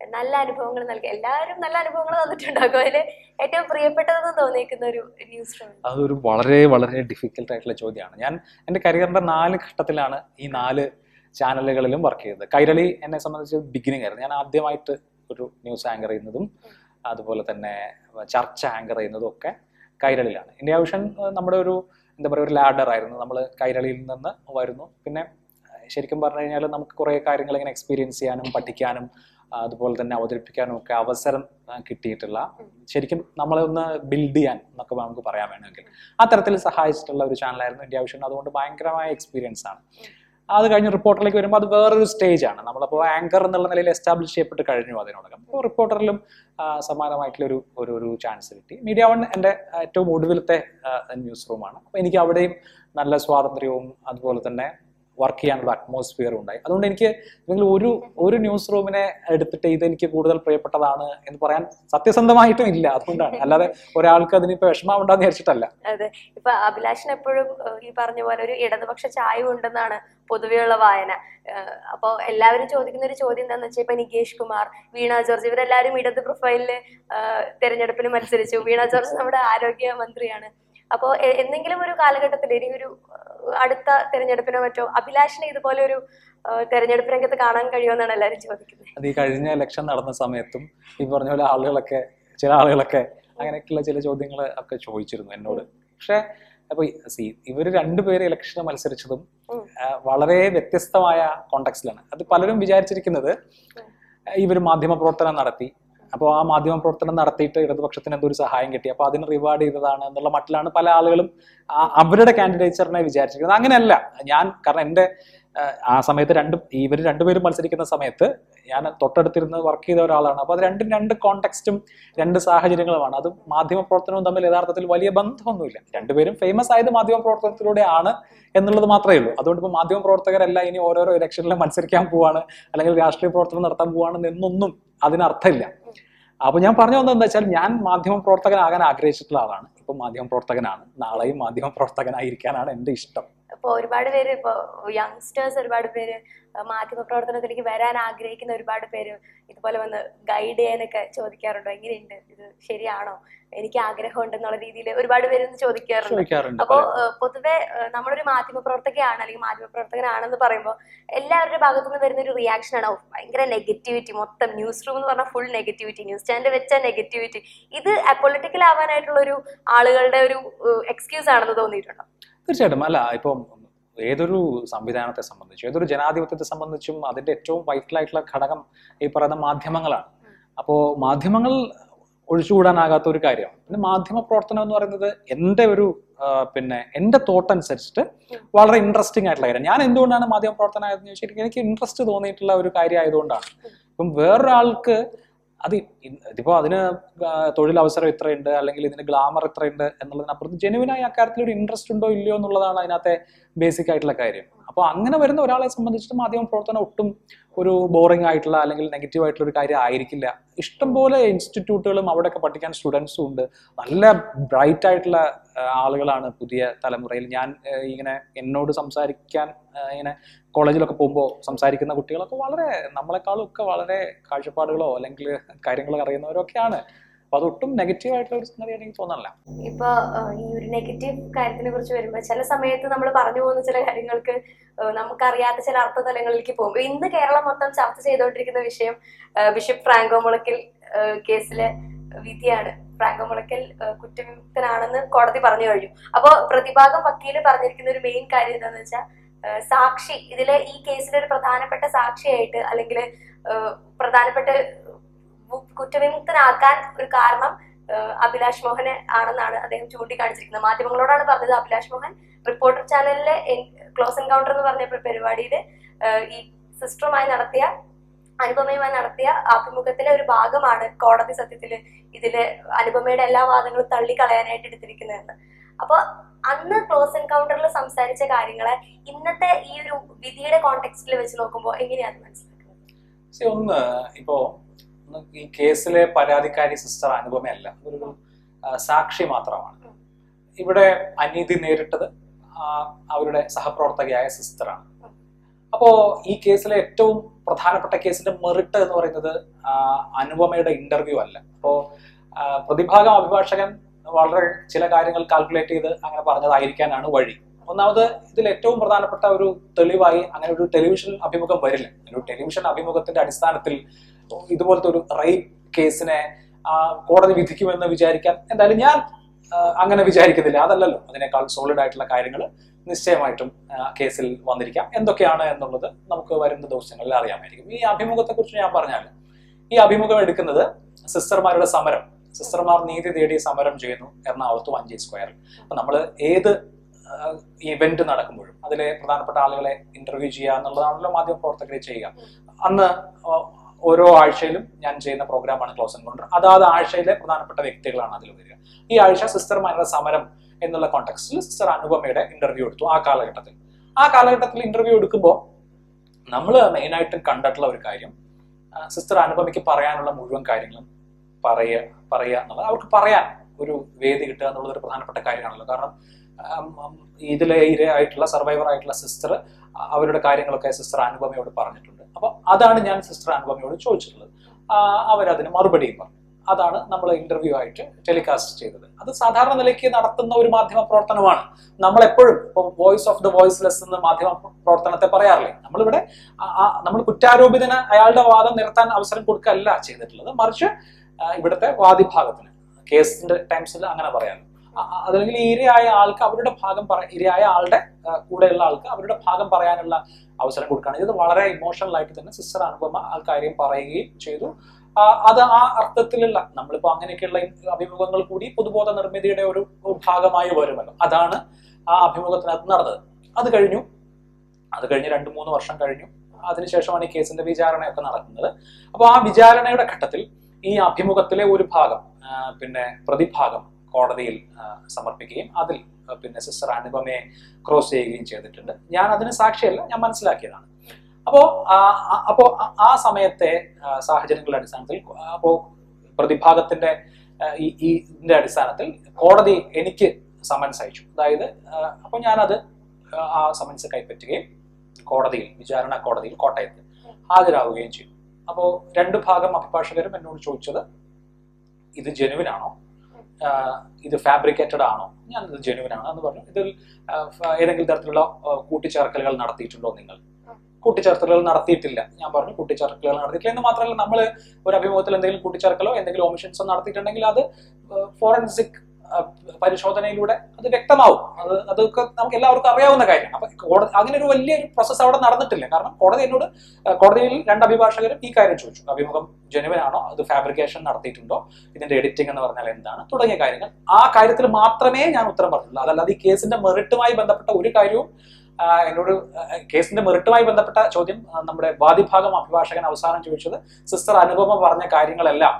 നല്ല അനുഭവങ്ങൾ നൽകി. എല്ലാവരും നല്ല അനുഭവങ്ങൾ തന്നിട്ടുണ്ടാകും. അതിൽ ഏറ്റവും പ്രിയപ്പെട്ടതെന്ന് തോന്നിയിരിക്കുന്ന ഒരു ന്യൂസ് അതൊരു വളരെ വളരെ ഡിഫിക്കൽട്ട് ആയിട്ടുള്ള ചോദ്യമാണ്. ഞാൻ എന്റെ കരിയറിന്റെ നാല് ഘട്ടത്തിലാണ് ഈ നാല് ചാനലുകളിലും വർക്ക് ചെയ്തത്. കൈരളി എന്നെ സംബന്ധിച്ച് ബിഗിനിങ് ആയിരുന്നു. ഞാൻ ആദ്യമായിട്ട് ഒരു ന്യൂസ് ആങ്കർ ചെയ്യുന്നതും അതുപോലെ തന്നെ ചർച്ച ആങ്കർ ചെയ്യുന്നതും ഒക്കെ കൈരളിയിലാണ്. ഇന്ത്യ വിഷൻ നമ്മുടെ ഒരു എന്താ പറയുക ഒരു ലാഡർ ആയിരുന്നു. നമ്മൾ കൈരളിയിൽ നിന്ന് വരുന്നു. പിന്നെ ശരിക്കും പറഞ്ഞു കഴിഞ്ഞാൽ നമുക്ക് കുറേ കാര്യങ്ങൾ ഇങ്ങനെ എക്സ്പീരിയൻസ് ചെയ്യാനും പഠിക്കാനും അതുപോലെ തന്നെ അവതരിപ്പിക്കാനും ഒക്കെ അവസരം കിട്ടിയിട്ടുള്ള ശരിക്കും നമ്മളെ ഒന്ന് ബിൽഡ് ചെയ്യാൻ എന്നൊക്കെ നമുക്ക് പറയാൻ വേണമെങ്കിൽ. ആ തരത്തിൽ സഹായിച്ചിട്ടുള്ള ഒരു ചാനലായിരുന്നു ഇന്ത്യ വിഷൻ. അതുകൊണ്ട് ഭയങ്കരമായ എക്സ്പീരിയൻസ് ആണ്. അത് കഴിഞ്ഞ് റിപ്പോർട്ടറിലേക്ക് വരുമ്പോൾ അത് വേറൊരു സ്റ്റേജ് ആണ്. നമ്മളപ്പോൾ ആങ്കർ എന്നുള്ള നിലയിൽ എസ്റ്റാബ്ലിഷ് ചെയ്യപ്പെട്ട് കഴിഞ്ഞു അതിനോടകം. അപ്പോൾ റിപ്പോർട്ടറിലും സമാനമായിട്ടുള്ള ഒരു ഒരു ഒരു ചാൻസ് കിട്ടി. മീഡിയ വൺ എന്റെ ഏറ്റവും ഒടുവിലത്തെ ന്യൂസ് റൂമാണ് അപ്പോൾ എനിക്ക് അവിടെയും നല്ല സ്വാതന്ത്ര്യവും അതുപോലെ തന്നെ വർക്ക് ചെയ്യാനുള്ള അറ്റ്മോസ്ഫിയർ ഉണ്ടായി. അതുകൊണ്ട് എനിക്ക് നിങ്ങൾ ഒരു ഒരു ന്യൂസ് റൂമിനെ എടുത്തിട്ട് ഇത് എനിക്ക് കൂടുതൽ പ്രിയപ്പെട്ടതാണ് എന്ന് പറയാൻ സത്യസന്ധമായിട്ടും ഇല്ല. അതുകൊണ്ടാണ്. അല്ലാതെ ഒരാൾക്ക് അതിനിപ്പോൾ വിഷമമുണ്ടാന്ന് വിചാരിച്ചിട്ടല്ല. അതെ. ഇപ്പൊ അഭിലാഷൻ എപ്പോഴും ഈ പറഞ്ഞ പോലെ ഒരു ഇടതുപക്ഷ ചായ ഉണ്ടെന്നാണ് പൊതുവെയുള്ള വായന. അപ്പോൾ എല്ലാവരും ചോദിക്കുന്ന ഒരു ചോദ്യം എന്താന്ന് വെച്ചാൽ ഇപ്പൊ നികേഷ് കുമാർ വീണ ജോർജ് ഇവരെല്ലാവരും ഇടത് പ്രൊഫൈലിൽ തെരഞ്ഞെടുപ്പിൽ മത്സരിച്ചു. വീണ ജോർജ് നമ്മുടെ ആരോഗ്യ മന്ത്രിയാണ്. അപ്പോൾ എന്തെങ്കിലും ഒരു കാലഘട്ടത്തിൽ ഇനി ഒരു അടുത്ത തെരഞ്ഞെടുപ്പിനോ മറ്റോ അഭിലാഷിനെ ഇതുപോലെ ഒരു തെരഞ്ഞെടുപ്പ് രംഗത്ത് കാണാൻ കഴിയുമെന്നാണ് എല്ലാവരും ചോദിക്കുന്നത്. അത് ഈ കഴിഞ്ഞ ഇലക്ഷൻ നടന്ന സമയത്തും ഈ പറഞ്ഞ പോലെ ആളുകളൊക്കെ ചില ആളുകളൊക്കെ അങ്ങനെയൊക്കെയുള്ള ചില ചോദ്യങ്ങൾ ഒക്കെ ചോദിച്ചിരുന്നു എന്നോട്. പക്ഷെ അപ്പൊ സി ഇവർ രണ്ടുപേര് ഇലക്ഷന് മത്സരിച്ചതും വളരെ വ്യത്യസ്തമായ കോണ്ടക്സ്റ്റിലാണ് അത് പലരും വിചാരിച്ചിരിക്കുന്നത് ഇവർ മാധ്യമ പ്രവർത്തനം നടത്തി അപ്പോൾ ആ മാധ്യമ പ്രവർത്തനം നടത്തിയിട്ട് ഇടതുപക്ഷത്തിന് എന്തൊരു സഹായം കിട്ടി. അപ്പോൾ അതിന് റിവാർഡ് ചെയ്തതാണ് എന്നുള്ള മട്ടിലാണ് പല ആളുകളും അവരുടെ കാൻഡിഡേച്ചറിനെ വിചാരിച്ചിരിക്കുന്നത്. അങ്ങനെയല്ല. ഞാൻ കാരണം എന്റെ ആ, സമയത്ത് രണ്ട് ഇവർ രണ്ടുപേരും മത്സരിക്കുന്ന സമയത്ത് ഞാൻ തൊട്ടടുത്തിരുന്ന് വർക്ക് ചെയ്ത ഒരാളാണ്. അപ്പോൾ അത് രണ്ടും രണ്ട് കോണ്ടെക്സ്റ്റും രണ്ട് സാഹചര്യങ്ങളുമാണ്. അത് മാധ്യമ പ്രവർത്തനവും തമ്മിൽ യഥാർത്ഥത്തിൽ വലിയ ബന്ധമൊന്നുമില്ല. രണ്ടുപേരും ഫേമസ് ആയത് മാധ്യമ പ്രവർത്തനത്തിലൂടെയാണ് എന്നുള്ളത് മാത്രമേ ഉള്ളൂ. അതുകൊണ്ട് ഇപ്പോൾ മാധ്യമ പ്രവർത്തകരല്ല ഇനി ഓരോരോ ഇലക്ഷനിൽ മത്സരിക്കാൻ പോവാണ് അല്ലെങ്കിൽ രാഷ്ട്രീയ പ്രവർത്തനം നടത്താൻ പോവാണ് എന്നൊന്നും അതിനർത്ഥമില്ല. അപ്പൊ ഞാൻ പറഞ്ഞു വന്നത് എന്താ വെച്ചാൽ ഞാൻ മാധ്യമ പ്രവർത്തകനാകാൻ ആഗ്രഹിച്ചിട്ടുള്ള ആളാണ്. ഇപ്പൊ മാധ്യമ പ്രവർത്തകനാണ്. നാളെയും മാധ്യമ പ്രവർത്തകനായിരിക്കാനാണ് എന്റെ ഇഷ്ടം. ഇപ്പോൾ ഒരുപാട് പേര് ഇപ്പോൾ യങ്സ്റ്റേഴ്സ് ഒരുപാട് പേര് മാധ്യമ പ്രവർത്തനത്തിലേക്ക് വരാൻ ആഗ്രഹിക്കുന്ന ഒരുപാട് പേര് ഇതുപോലെ വന്ന് ഗൈഡ് ചെയ്യാനൊക്കെ ചോദിക്കാറുണ്ടോ? എങ്ങനെയുണ്ട്? ഇത് ശരിയാണോ? എനിക്ക് ആഗ്രഹം ഉണ്ടെന്നുള്ള രീതിയിൽ ഒരുപാട് പേര് ചോദിക്കാറുണ്ട്. അപ്പോൾ. പൊതുവെ നമ്മളൊരു മാധ്യമ പ്രവർത്തകയാണ് അല്ലെങ്കിൽ മാധ്യമ പ്രവർത്തകനാണെന്ന് പറയുമ്പോൾ എല്ലാവരുടെ ഭാഗത്തുനിന്ന് വരുന്ന ഒരു റിയാക്ഷൻ ആണ്. "ഓ, ഭയങ്കര നെഗറ്റിവിറ്റി മൊത്തം ന്യൂസ് റൂം എന്ന് പറഞ്ഞാൽ ഫുൾ നെഗറ്റിവിറ്റി ന്യൂസ് ചാനൽ വെച്ച നെഗറ്റിവിറ്റി ഇത് പൊളിറ്റിക്കൽ ആവാനായിട്ടുള്ള ഒരു ആളുകളുടെ ഒരു എക്സ്ക്യൂസ് ആണെന്ന് തോന്നിയിട്ടുണ്ടോ? തീർച്ചയായിട്ടും. അല്ല ഇപ്പം ഏതൊരു സംവിധാനത്തെ സംബന്ധിച്ചും ഏതൊരു ജനാധിപത്യത്തെ സംബന്ധിച്ചും അതിന്റെ ഏറ്റവും വൈറ്റൽ ആയിട്ടുള്ള ഘടകം ഈ പറയുന്ന മാധ്യമങ്ങളാണ്. അപ്പോൾ മാധ്യമങ്ങൾ ഒഴിച്ചുകൂടാനാകാത്ത ഒരു കാര്യമാണ് പിന്നെ മാധ്യമ പ്രവർത്തനം എന്ന് പറയുന്നത് എന്റെ ഒരു പിന്നെ എന്റെ തോട്ട് അനുസരിച്ചിട്ട് വളരെ ഇൻട്രസ്റ്റിംഗ് ആയിട്ടുള്ള കാര്യം. ഞാൻ എന്തുകൊണ്ടാണ് മാധ്യമ പ്രവർത്തനം ആയതെന്ന് ചോദിച്ചിട്ട് എനിക്ക് ഇൻട്രസ്റ്റ് തോന്നിയിട്ടുള്ള ഒരു കാര്യം ആയതുകൊണ്ടാണ് ഇപ്പം വേറൊരാൾക്ക് അത് ഇതിപ്പോ അതിന് തൊഴിലവസരം ഇത്രയുണ്ട് അല്ലെങ്കിൽ ഇതിന് ഗ്ലാമർ ഇത്രയുണ്ട് എന്നുള്ളതിനപ്പുറത്ത് ജെനുവിനായി അക്കാര്യത്തിൽ ഒരു ഇൻട്രസ്റ്റ് ഉണ്ടോ ഇല്ലയോ എന്നുള്ളതാണ് അതിനകത്തെ ബേസിക് ആയിട്ടുള്ള കാര്യം. അപ്പോൾ അങ്ങനെ വരുന്ന ഒരാളെ സംബന്ധിച്ചിട്ട് മാധ്യമ പ്രവർത്തനം ഒട്ടും ഒരു ബോറിംഗ് ആയിട്ടുള്ള അല്ലെങ്കിൽ നെഗറ്റീവ് ആയിട്ടുള്ള ഒരു കാര്യം ആയിരിക്കില്ല. ഇഷ്ടംപോലെ ഇൻസ്റ്റിറ്റ്യൂട്ടുകളും അവിടെയൊക്കെ പഠിക്കാൻ സ്റ്റുഡൻസും ഉണ്ട്. നല്ല ബ്രൈറ്റ് ആയിട്ടുള്ള ആളുകളാണ് പുതിയ തലമുറയിൽ. ഞാൻ ഇങ്ങനെ എന്നോട് സംസാരിക്കാൻ ഇങ്ങനെ കോളേജിലൊക്കെ പോകുമ്പോൾ സംസാരിക്കുന്ന കുട്ടികളൊക്കെ വളരെ നമ്മളെക്കാളും ഒക്കെ വളരെ കാഴ്ചപ്പാടുകളോ അല്ലെങ്കിൽ കാര്യങ്ങളോ അറിയുന്നവരൊക്കെയാണ്. അപ്പൊ അതൊട്ടും നെഗറ്റീവ് ആയിട്ടുള്ള ഒരു സംഗതിയായിട്ട് എനിക്ക് തോന്നല്ല ഇപ്പൊ ഈ ഒരു നെഗറ്റീവ് കാര്യത്തിനെ കുറിച്ച് വരുമ്പോൾ ചില സമയത്ത് നമ്മൾ പറഞ്ഞു പോകുന്ന ചില കാര്യങ്ങൾക്ക് നമുക്കറിയാത്ത ചില അർത്ഥതലങ്ങളിലേക്ക് പോകും. ഇന്ന് കേരളം മൊത്തം ചർച്ച ചെയ്തുകൊണ്ടിരിക്കുന്ന വിഷയം ബിഷപ്പ് ഫ്രാങ്കോ മുളക്കിൽ കേസിലെ വിധിയാണ്. ഫ്രാങ്കോ മുളയ്ക്കൽ കുറ്റവിമുക്തനാണെന്ന് കോടതി പറഞ്ഞു കഴിഞ്ഞു. അപ്പോൾ പ്രതിഭാഗം വക്കീൽ പറഞ്ഞിരിക്കുന്ന ഒരു മെയിൻ കാര്യം എന്താണെന്ന് വെച്ചാൽ സാക്ഷി ഇതിലെ ഈ കേസിലെ ഒരു പ്രധാനപ്പെട്ട സാക്ഷിയായിട്ട് അല്ലെങ്കിൽ പ്രധാനപ്പെട്ട കുറ്റവിമുക്തനാക്കാൻ ഒരു കാരണം അഭിലാഷ് മോഹൻ ആണെന്നാണ് അദ്ദേഹം ചൂണ്ടിക്കാണിച്ചിരിക്കുന്നത്. മാധ്യമങ്ങളോടാണ് പറഞ്ഞത് അഭിലാഷ് മോഹൻ. റിപ്പോർട്ടർ ചാനലിലെ ക്ലോസ് എൻകൗണ്ടർ എന്ന് പറഞ്ഞ പരിപാടിയിൽ ഈ സിസ്റ്ററുമായി നടത്തിയ അനുപമയുമായി നടത്തിയ അഭിമുഖത്തിലെ ഒരു ഭാഗമാണ് കോടതി സത്യത്തിൽ ഇതിൽ അനുപമയുടെ എല്ലാ വാദങ്ങളും തള്ളിക്കളയാനായിട്ട് എടുത്തിരിക്കുന്നതെന്ന്. അപ്പൊ അന്ന് ക്ലോസ് എൻകൗണ്ടറിൽ സംസാരിച്ച കാര്യങ്ങളെ ഇന്നത്തെ ഈ ഒരു വിധിയുടെ കോണ്ടെക്സ്റ്റിൽ വെച്ച് നോക്കുമ്പോൾ എങ്ങനെയാണ് മനസ്സിലാക്കുന്നത്? ഒന്ന് ഇപ്പോ ഈ കേസിലെ പരാതിക്കാരി സിസ്റ്റർ അനുപമയല്ല. ഒരു സാക്ഷി മാത്രമാണ്. ഇവിടെ അനീതി നേരിട്ടത് അവരുടെ സഹപ്രവർത്തകയായ സിസ്റ്ററാണ്. അപ്പോ ഈ കേസിലെ ഏറ്റവും പ്രധാനപ്പെട്ട കേസിന്റെ മെറിട്ട് എന്ന് പറയുന്നത് അനുപമയുടെ ഇന്റർവ്യൂ അല്ല. അപ്പോ പ്രതിഭാഗം അഭിഭാഷകൻ വളരെ ചില കാര്യങ്ങൾ കാൽക്കുലേറ്റ് ചെയ്ത് അങ്ങനെ പറഞ്ഞതായിരിക്കാനാണ് വഴി. ഒന്നാമത് ഇതിൽ ഏറ്റവും പ്രധാനപ്പെട്ട ഒരു തെളിവായി അങ്ങനെ ഒരു ടെലിവിഷൻ അഭിമുഖം വരില്ല. ഒരു ടെലിവിഷൻ അഭിമുഖത്തിന്റെ അടിസ്ഥാനത്തിൽ ഇതുപോലത്തെ ഒരു റേപ്പ് കേസിനെ കോടതി വിധിക്കുമെന്ന് വിചാരിക്കാൻ എന്തായാലും ഞാൻ അങ്ങനെ വിചാരിക്കുന്നില്ല. അതല്ലല്ലോ. അതിനേക്കാൾ സോളിഡ് ആയിട്ടുള്ള കാര്യങ്ങൾ നിശ്ചയമായിട്ടും കേസിൽ വന്നിരിക്കാം. എന്തൊക്കെയാണ് എന്നുള്ളത് നമുക്ക് വരുന്ന ദിവസങ്ങളിൽ അറിയാമായിരിക്കും. ഈ അഭിമുഖത്തെ കുറിച്ച് ഞാൻ പറഞ്ഞാൽ ഈ അഭിമുഖം എടുക്കുന്നത് സിസ്റ്റർമാരുടെ സമരം. സിസ്റ്റർമാർ നീതി തേടി സമരം ചെയ്യുന്നു എറണാകുളത്ത് വഞ്ചി സ്ക്വയറിൽ. അപ്പൊ നമ്മൾ ഏത് ഇവന്റ് നടക്കുമ്പോഴും അതിലെ പ്രധാനപ്പെട്ട ആളുകളെ ഇന്റർവ്യൂ ചെയ്യുക എന്നുള്ളതാണല്ലോ മാധ്യമ പ്രവർത്തകരെ ചെയ്യുക. അന്ന് ഓരോ ആഴ്ചയിലും ഞാൻ ചെയ്യുന്ന പ്രോഗ്രാമാണ് ക്ലോസ് എൻകൗണ്ടർ അതാത് ആഴ്ചയിലെ പ്രധാനപ്പെട്ട വ്യക്തികളാണ് അതിൽ വരിക. ഈ ആഴ്ച സിസ്റ്റർമാരുടെ സമരം എന്നുള്ള കോണ്ടെക്സ്റ്റിൽ സിസ്റ്റർ അനുപമയുടെ ഇന്റർവ്യൂ എടുത്തു ആ കാലഘട്ടത്തിൽ. ആ കാലഘട്ടത്തിൽ ഇന്റർവ്യൂ എടുക്കുമ്പോൾ നമ്മൾ മെയിനായിട്ടും കണ്ടിട്ടുള്ള ഒരു കാര്യം സിസ്റ്റർ അനുപമയ്ക്ക് പറയാനുള്ള മുഴുവൻ കാര്യങ്ങളും പറയുക പറയുക എന്നുള്ളത് അവർക്ക് പറയാൻ ഒരു വേദി കിട്ടുക എന്നുള്ളത് ഒരു പ്രധാനപ്പെട്ട കാര്യമാണല്ലോ. കാരണം ഇതിലെ ഇരയായിട്ടുള്ള സർവൈവർ ആയിട്ടുള്ള സിസ്റ്റർ അവരുടെ കാര്യങ്ങളൊക്കെ സിസ്റ്റർ അനുപമയോട് പറഞ്ഞിട്ടുണ്ട്. അപ്പൊ അതാണ് ഞാൻ സിസ്റ്റർ അനുപമയോട് ചോദിച്ചിട്ടുള്ളത്. അവരതിന് മറുപടിയും പറഞ്ഞു. അതാണ് നമ്മൾ ഇന്റർവ്യൂ ആയിട്ട് ടെലികാസ്റ്റ് ചെയ്തത്. അത് സാധാരണ നിലയ്ക്ക് നടത്തുന്ന ഒരു മാധ്യമ പ്രവർത്തനമാണ്. നമ്മൾ എപ്പോഴും ഇപ്പോൾ വോയിസ് ഓഫ് ദ വോയിസ്ലെസ് എന്ന് മാധ്യമ പ്രവർത്തനത്തെ പറയാറില്ലേ? നമ്മളിവിടെ നമ്മൾ കുറ്റാരോപിതന് അയാളുടെ വാദം നിർത്താൻ അവസരം കൊടുക്കല്ല ചെയ്തിട്ടുള്ളത്. മറിച്ച് ഇവിടുത്തെ വാദിഭാഗത്തിന് കേസിന്റെ ടൈംസിൽ അങ്ങനെ പറയാം അതല്ലെങ്കിൽ ഇരയായ ആൾക്ക് അവരുടെ ഭാഗം പറ ഇരയായ ആളുടെ കൂടെയുള്ള ആൾക്ക് അവരുടെ ഭാഗം പറയാനുള്ള അവസരം കൊടുക്കുകയാണ്. ഇത് വളരെ ഇമോഷണൽ ആയിട്ട് തന്നെ സിസ്റ്റർ അനുപമ കാര്യം പറയുകയും ചെയ്തു. അത് ആ അർത്ഥത്തിലുള്ള നമ്മളിപ്പോ അങ്ങനെയൊക്കെയുള്ള അഭിമുഖങ്ങൾ കൂടി പൊതുബോധ നിർമ്മിതിയുടെ ഒരു ഭാഗമായി വരുമല്ലോ. അതാണ് ആ അഭിമുഖത്തിനകത്ത് നടന്നത്. അത് കഴിഞ്ഞു. അത് കഴിഞ്ഞ് രണ്ട് മൂന്ന് വർഷം കഴിഞ്ഞു. അതിനുശേഷമാണ് ഈ കേസിന്റെ വിചാരണയൊക്കെ നടക്കുന്നത്. അപ്പോൾ ആ വിചാരണയുടെ ഘട്ടത്തിൽ ഈ അഭിമുഖത്തിലെ ഒരു ഭാഗം പിന്നെ പ്രതിഭാഗം കോടതിയിൽ സമർപ്പിക്കുകയും അതിൽ പിന്നെ സിസ്റ്റർ അനുപമയെ ക്രോസ് ചെയ്യുകയും ചെയ്തിട്ടുണ്ട്. ഞാൻ അതിന് സാക്ഷിയല്ല ഞാൻ മനസ്സിലാക്കിയതാണ്. അപ്പോ അപ്പോ ആ- സമയത്തെ സാഹചര്യങ്ങളുടെ അടിസ്ഥാനത്തിൽ അപ്പോ പ്രതിഭാഗത്തിന്റെ ഈ ഇതിന്റെ അടിസ്ഥാനത്തിൽ കോടതി എനിക്ക് സമൻസ് അയച്ചു. അതായത് അപ്പൊ ഞാനത് ആ സമൻസ് കൈപ്പറ്റുകയും കോടതിയിൽ വിചാരണ കോടതിയിൽ കോട്ടയത്ത് ഹാജരാകുകയും ചെയ്തു. അപ്പോ രണ്ട് ഭാഗം അഭിഭാഷകരും എന്നോട് ചോദിച്ചത് ഇത് ജെനുവിൻ ആണോ? ഇത് ഫാബ്രിക്കേറ്റഡ് ആണോ? ഞാൻ ഇത് ജെനുവിൻ ആണോ എന്ന് പറഞ്ഞു. ഇതിൽ ഏതെങ്കിലും തരത്തിലുള്ള കൂട്ടിച്ചേർക്കലുകൾ നടത്തിയിട്ടുണ്ടോ നിങ്ങൾ? കൂട്ടിച്ചേർക്കലുകൾ നടത്തിയിട്ടില്ല. ഞാൻ പറഞ്ഞു കൂട്ടിച്ചേർക്കലുകൾ നടത്തിയിട്ടില്ല എന്ന് മാത്രമല്ല നമ്മൾ ഒരു അഭിമുഖത്തിൽ എന്തെങ്കിലും കൂട്ടിച്ചേർക്കലോ എന്തെങ്കിലും ഓമിഷൻസോ നടത്തിയിട്ടുണ്ടെങ്കിൽ അത് ഫോറൻസിക് പരിശോധനയിലൂടെ അത് വ്യക്തമാവും. അത് അതൊക്കെ നമുക്ക് എല്ലാവർക്കും അറിയാവുന്ന കാര്യമാണ് അപ്പൊ കോടതി അങ്ങനെ ഒരു വലിയൊരു പ്രോസസ്സ് അവിടെ നടന്നിട്ടില്ല. കാരണം കോടതി എന്നോട് കോടതിയിൽ രണ്ട് അഭിഭാഷകരും ഈ കാര്യം ചോദിച്ചു. അഭിമുഖം ജനുവൻ ആണോ അത് ഫാബ്രിക്കേഷൻ നടത്തിയിട്ടുണ്ടോ? ഇതിന്റെ എഡിറ്റിംഗ് എന്ന് പറഞ്ഞാൽ എന്താണ്? തുടങ്ങിയ കാര്യങ്ങൾ. ആ കാര്യത്തിൽ മാത്രമേ ഞാൻ ഉത്തരം പറഞ്ഞിട്ടുള്ളൂ. അതല്ലാതെ ഈ കേസിന്റെ മെറിറ്റുമായി ബന്ധപ്പെട്ട ഒരു കാര്യവും എന്നോട് കേസിന്റെ മെറിറ്റുമായി ബന്ധപ്പെട്ട ചോദ്യം നമ്മുടെ വാദിഭാഗം അഭിഭാഷകൻ അവസാനം ചോദിച്ചത് സിസ്റ്റർ അനുപമ പറഞ്ഞ കാര്യങ്ങളെല്ലാം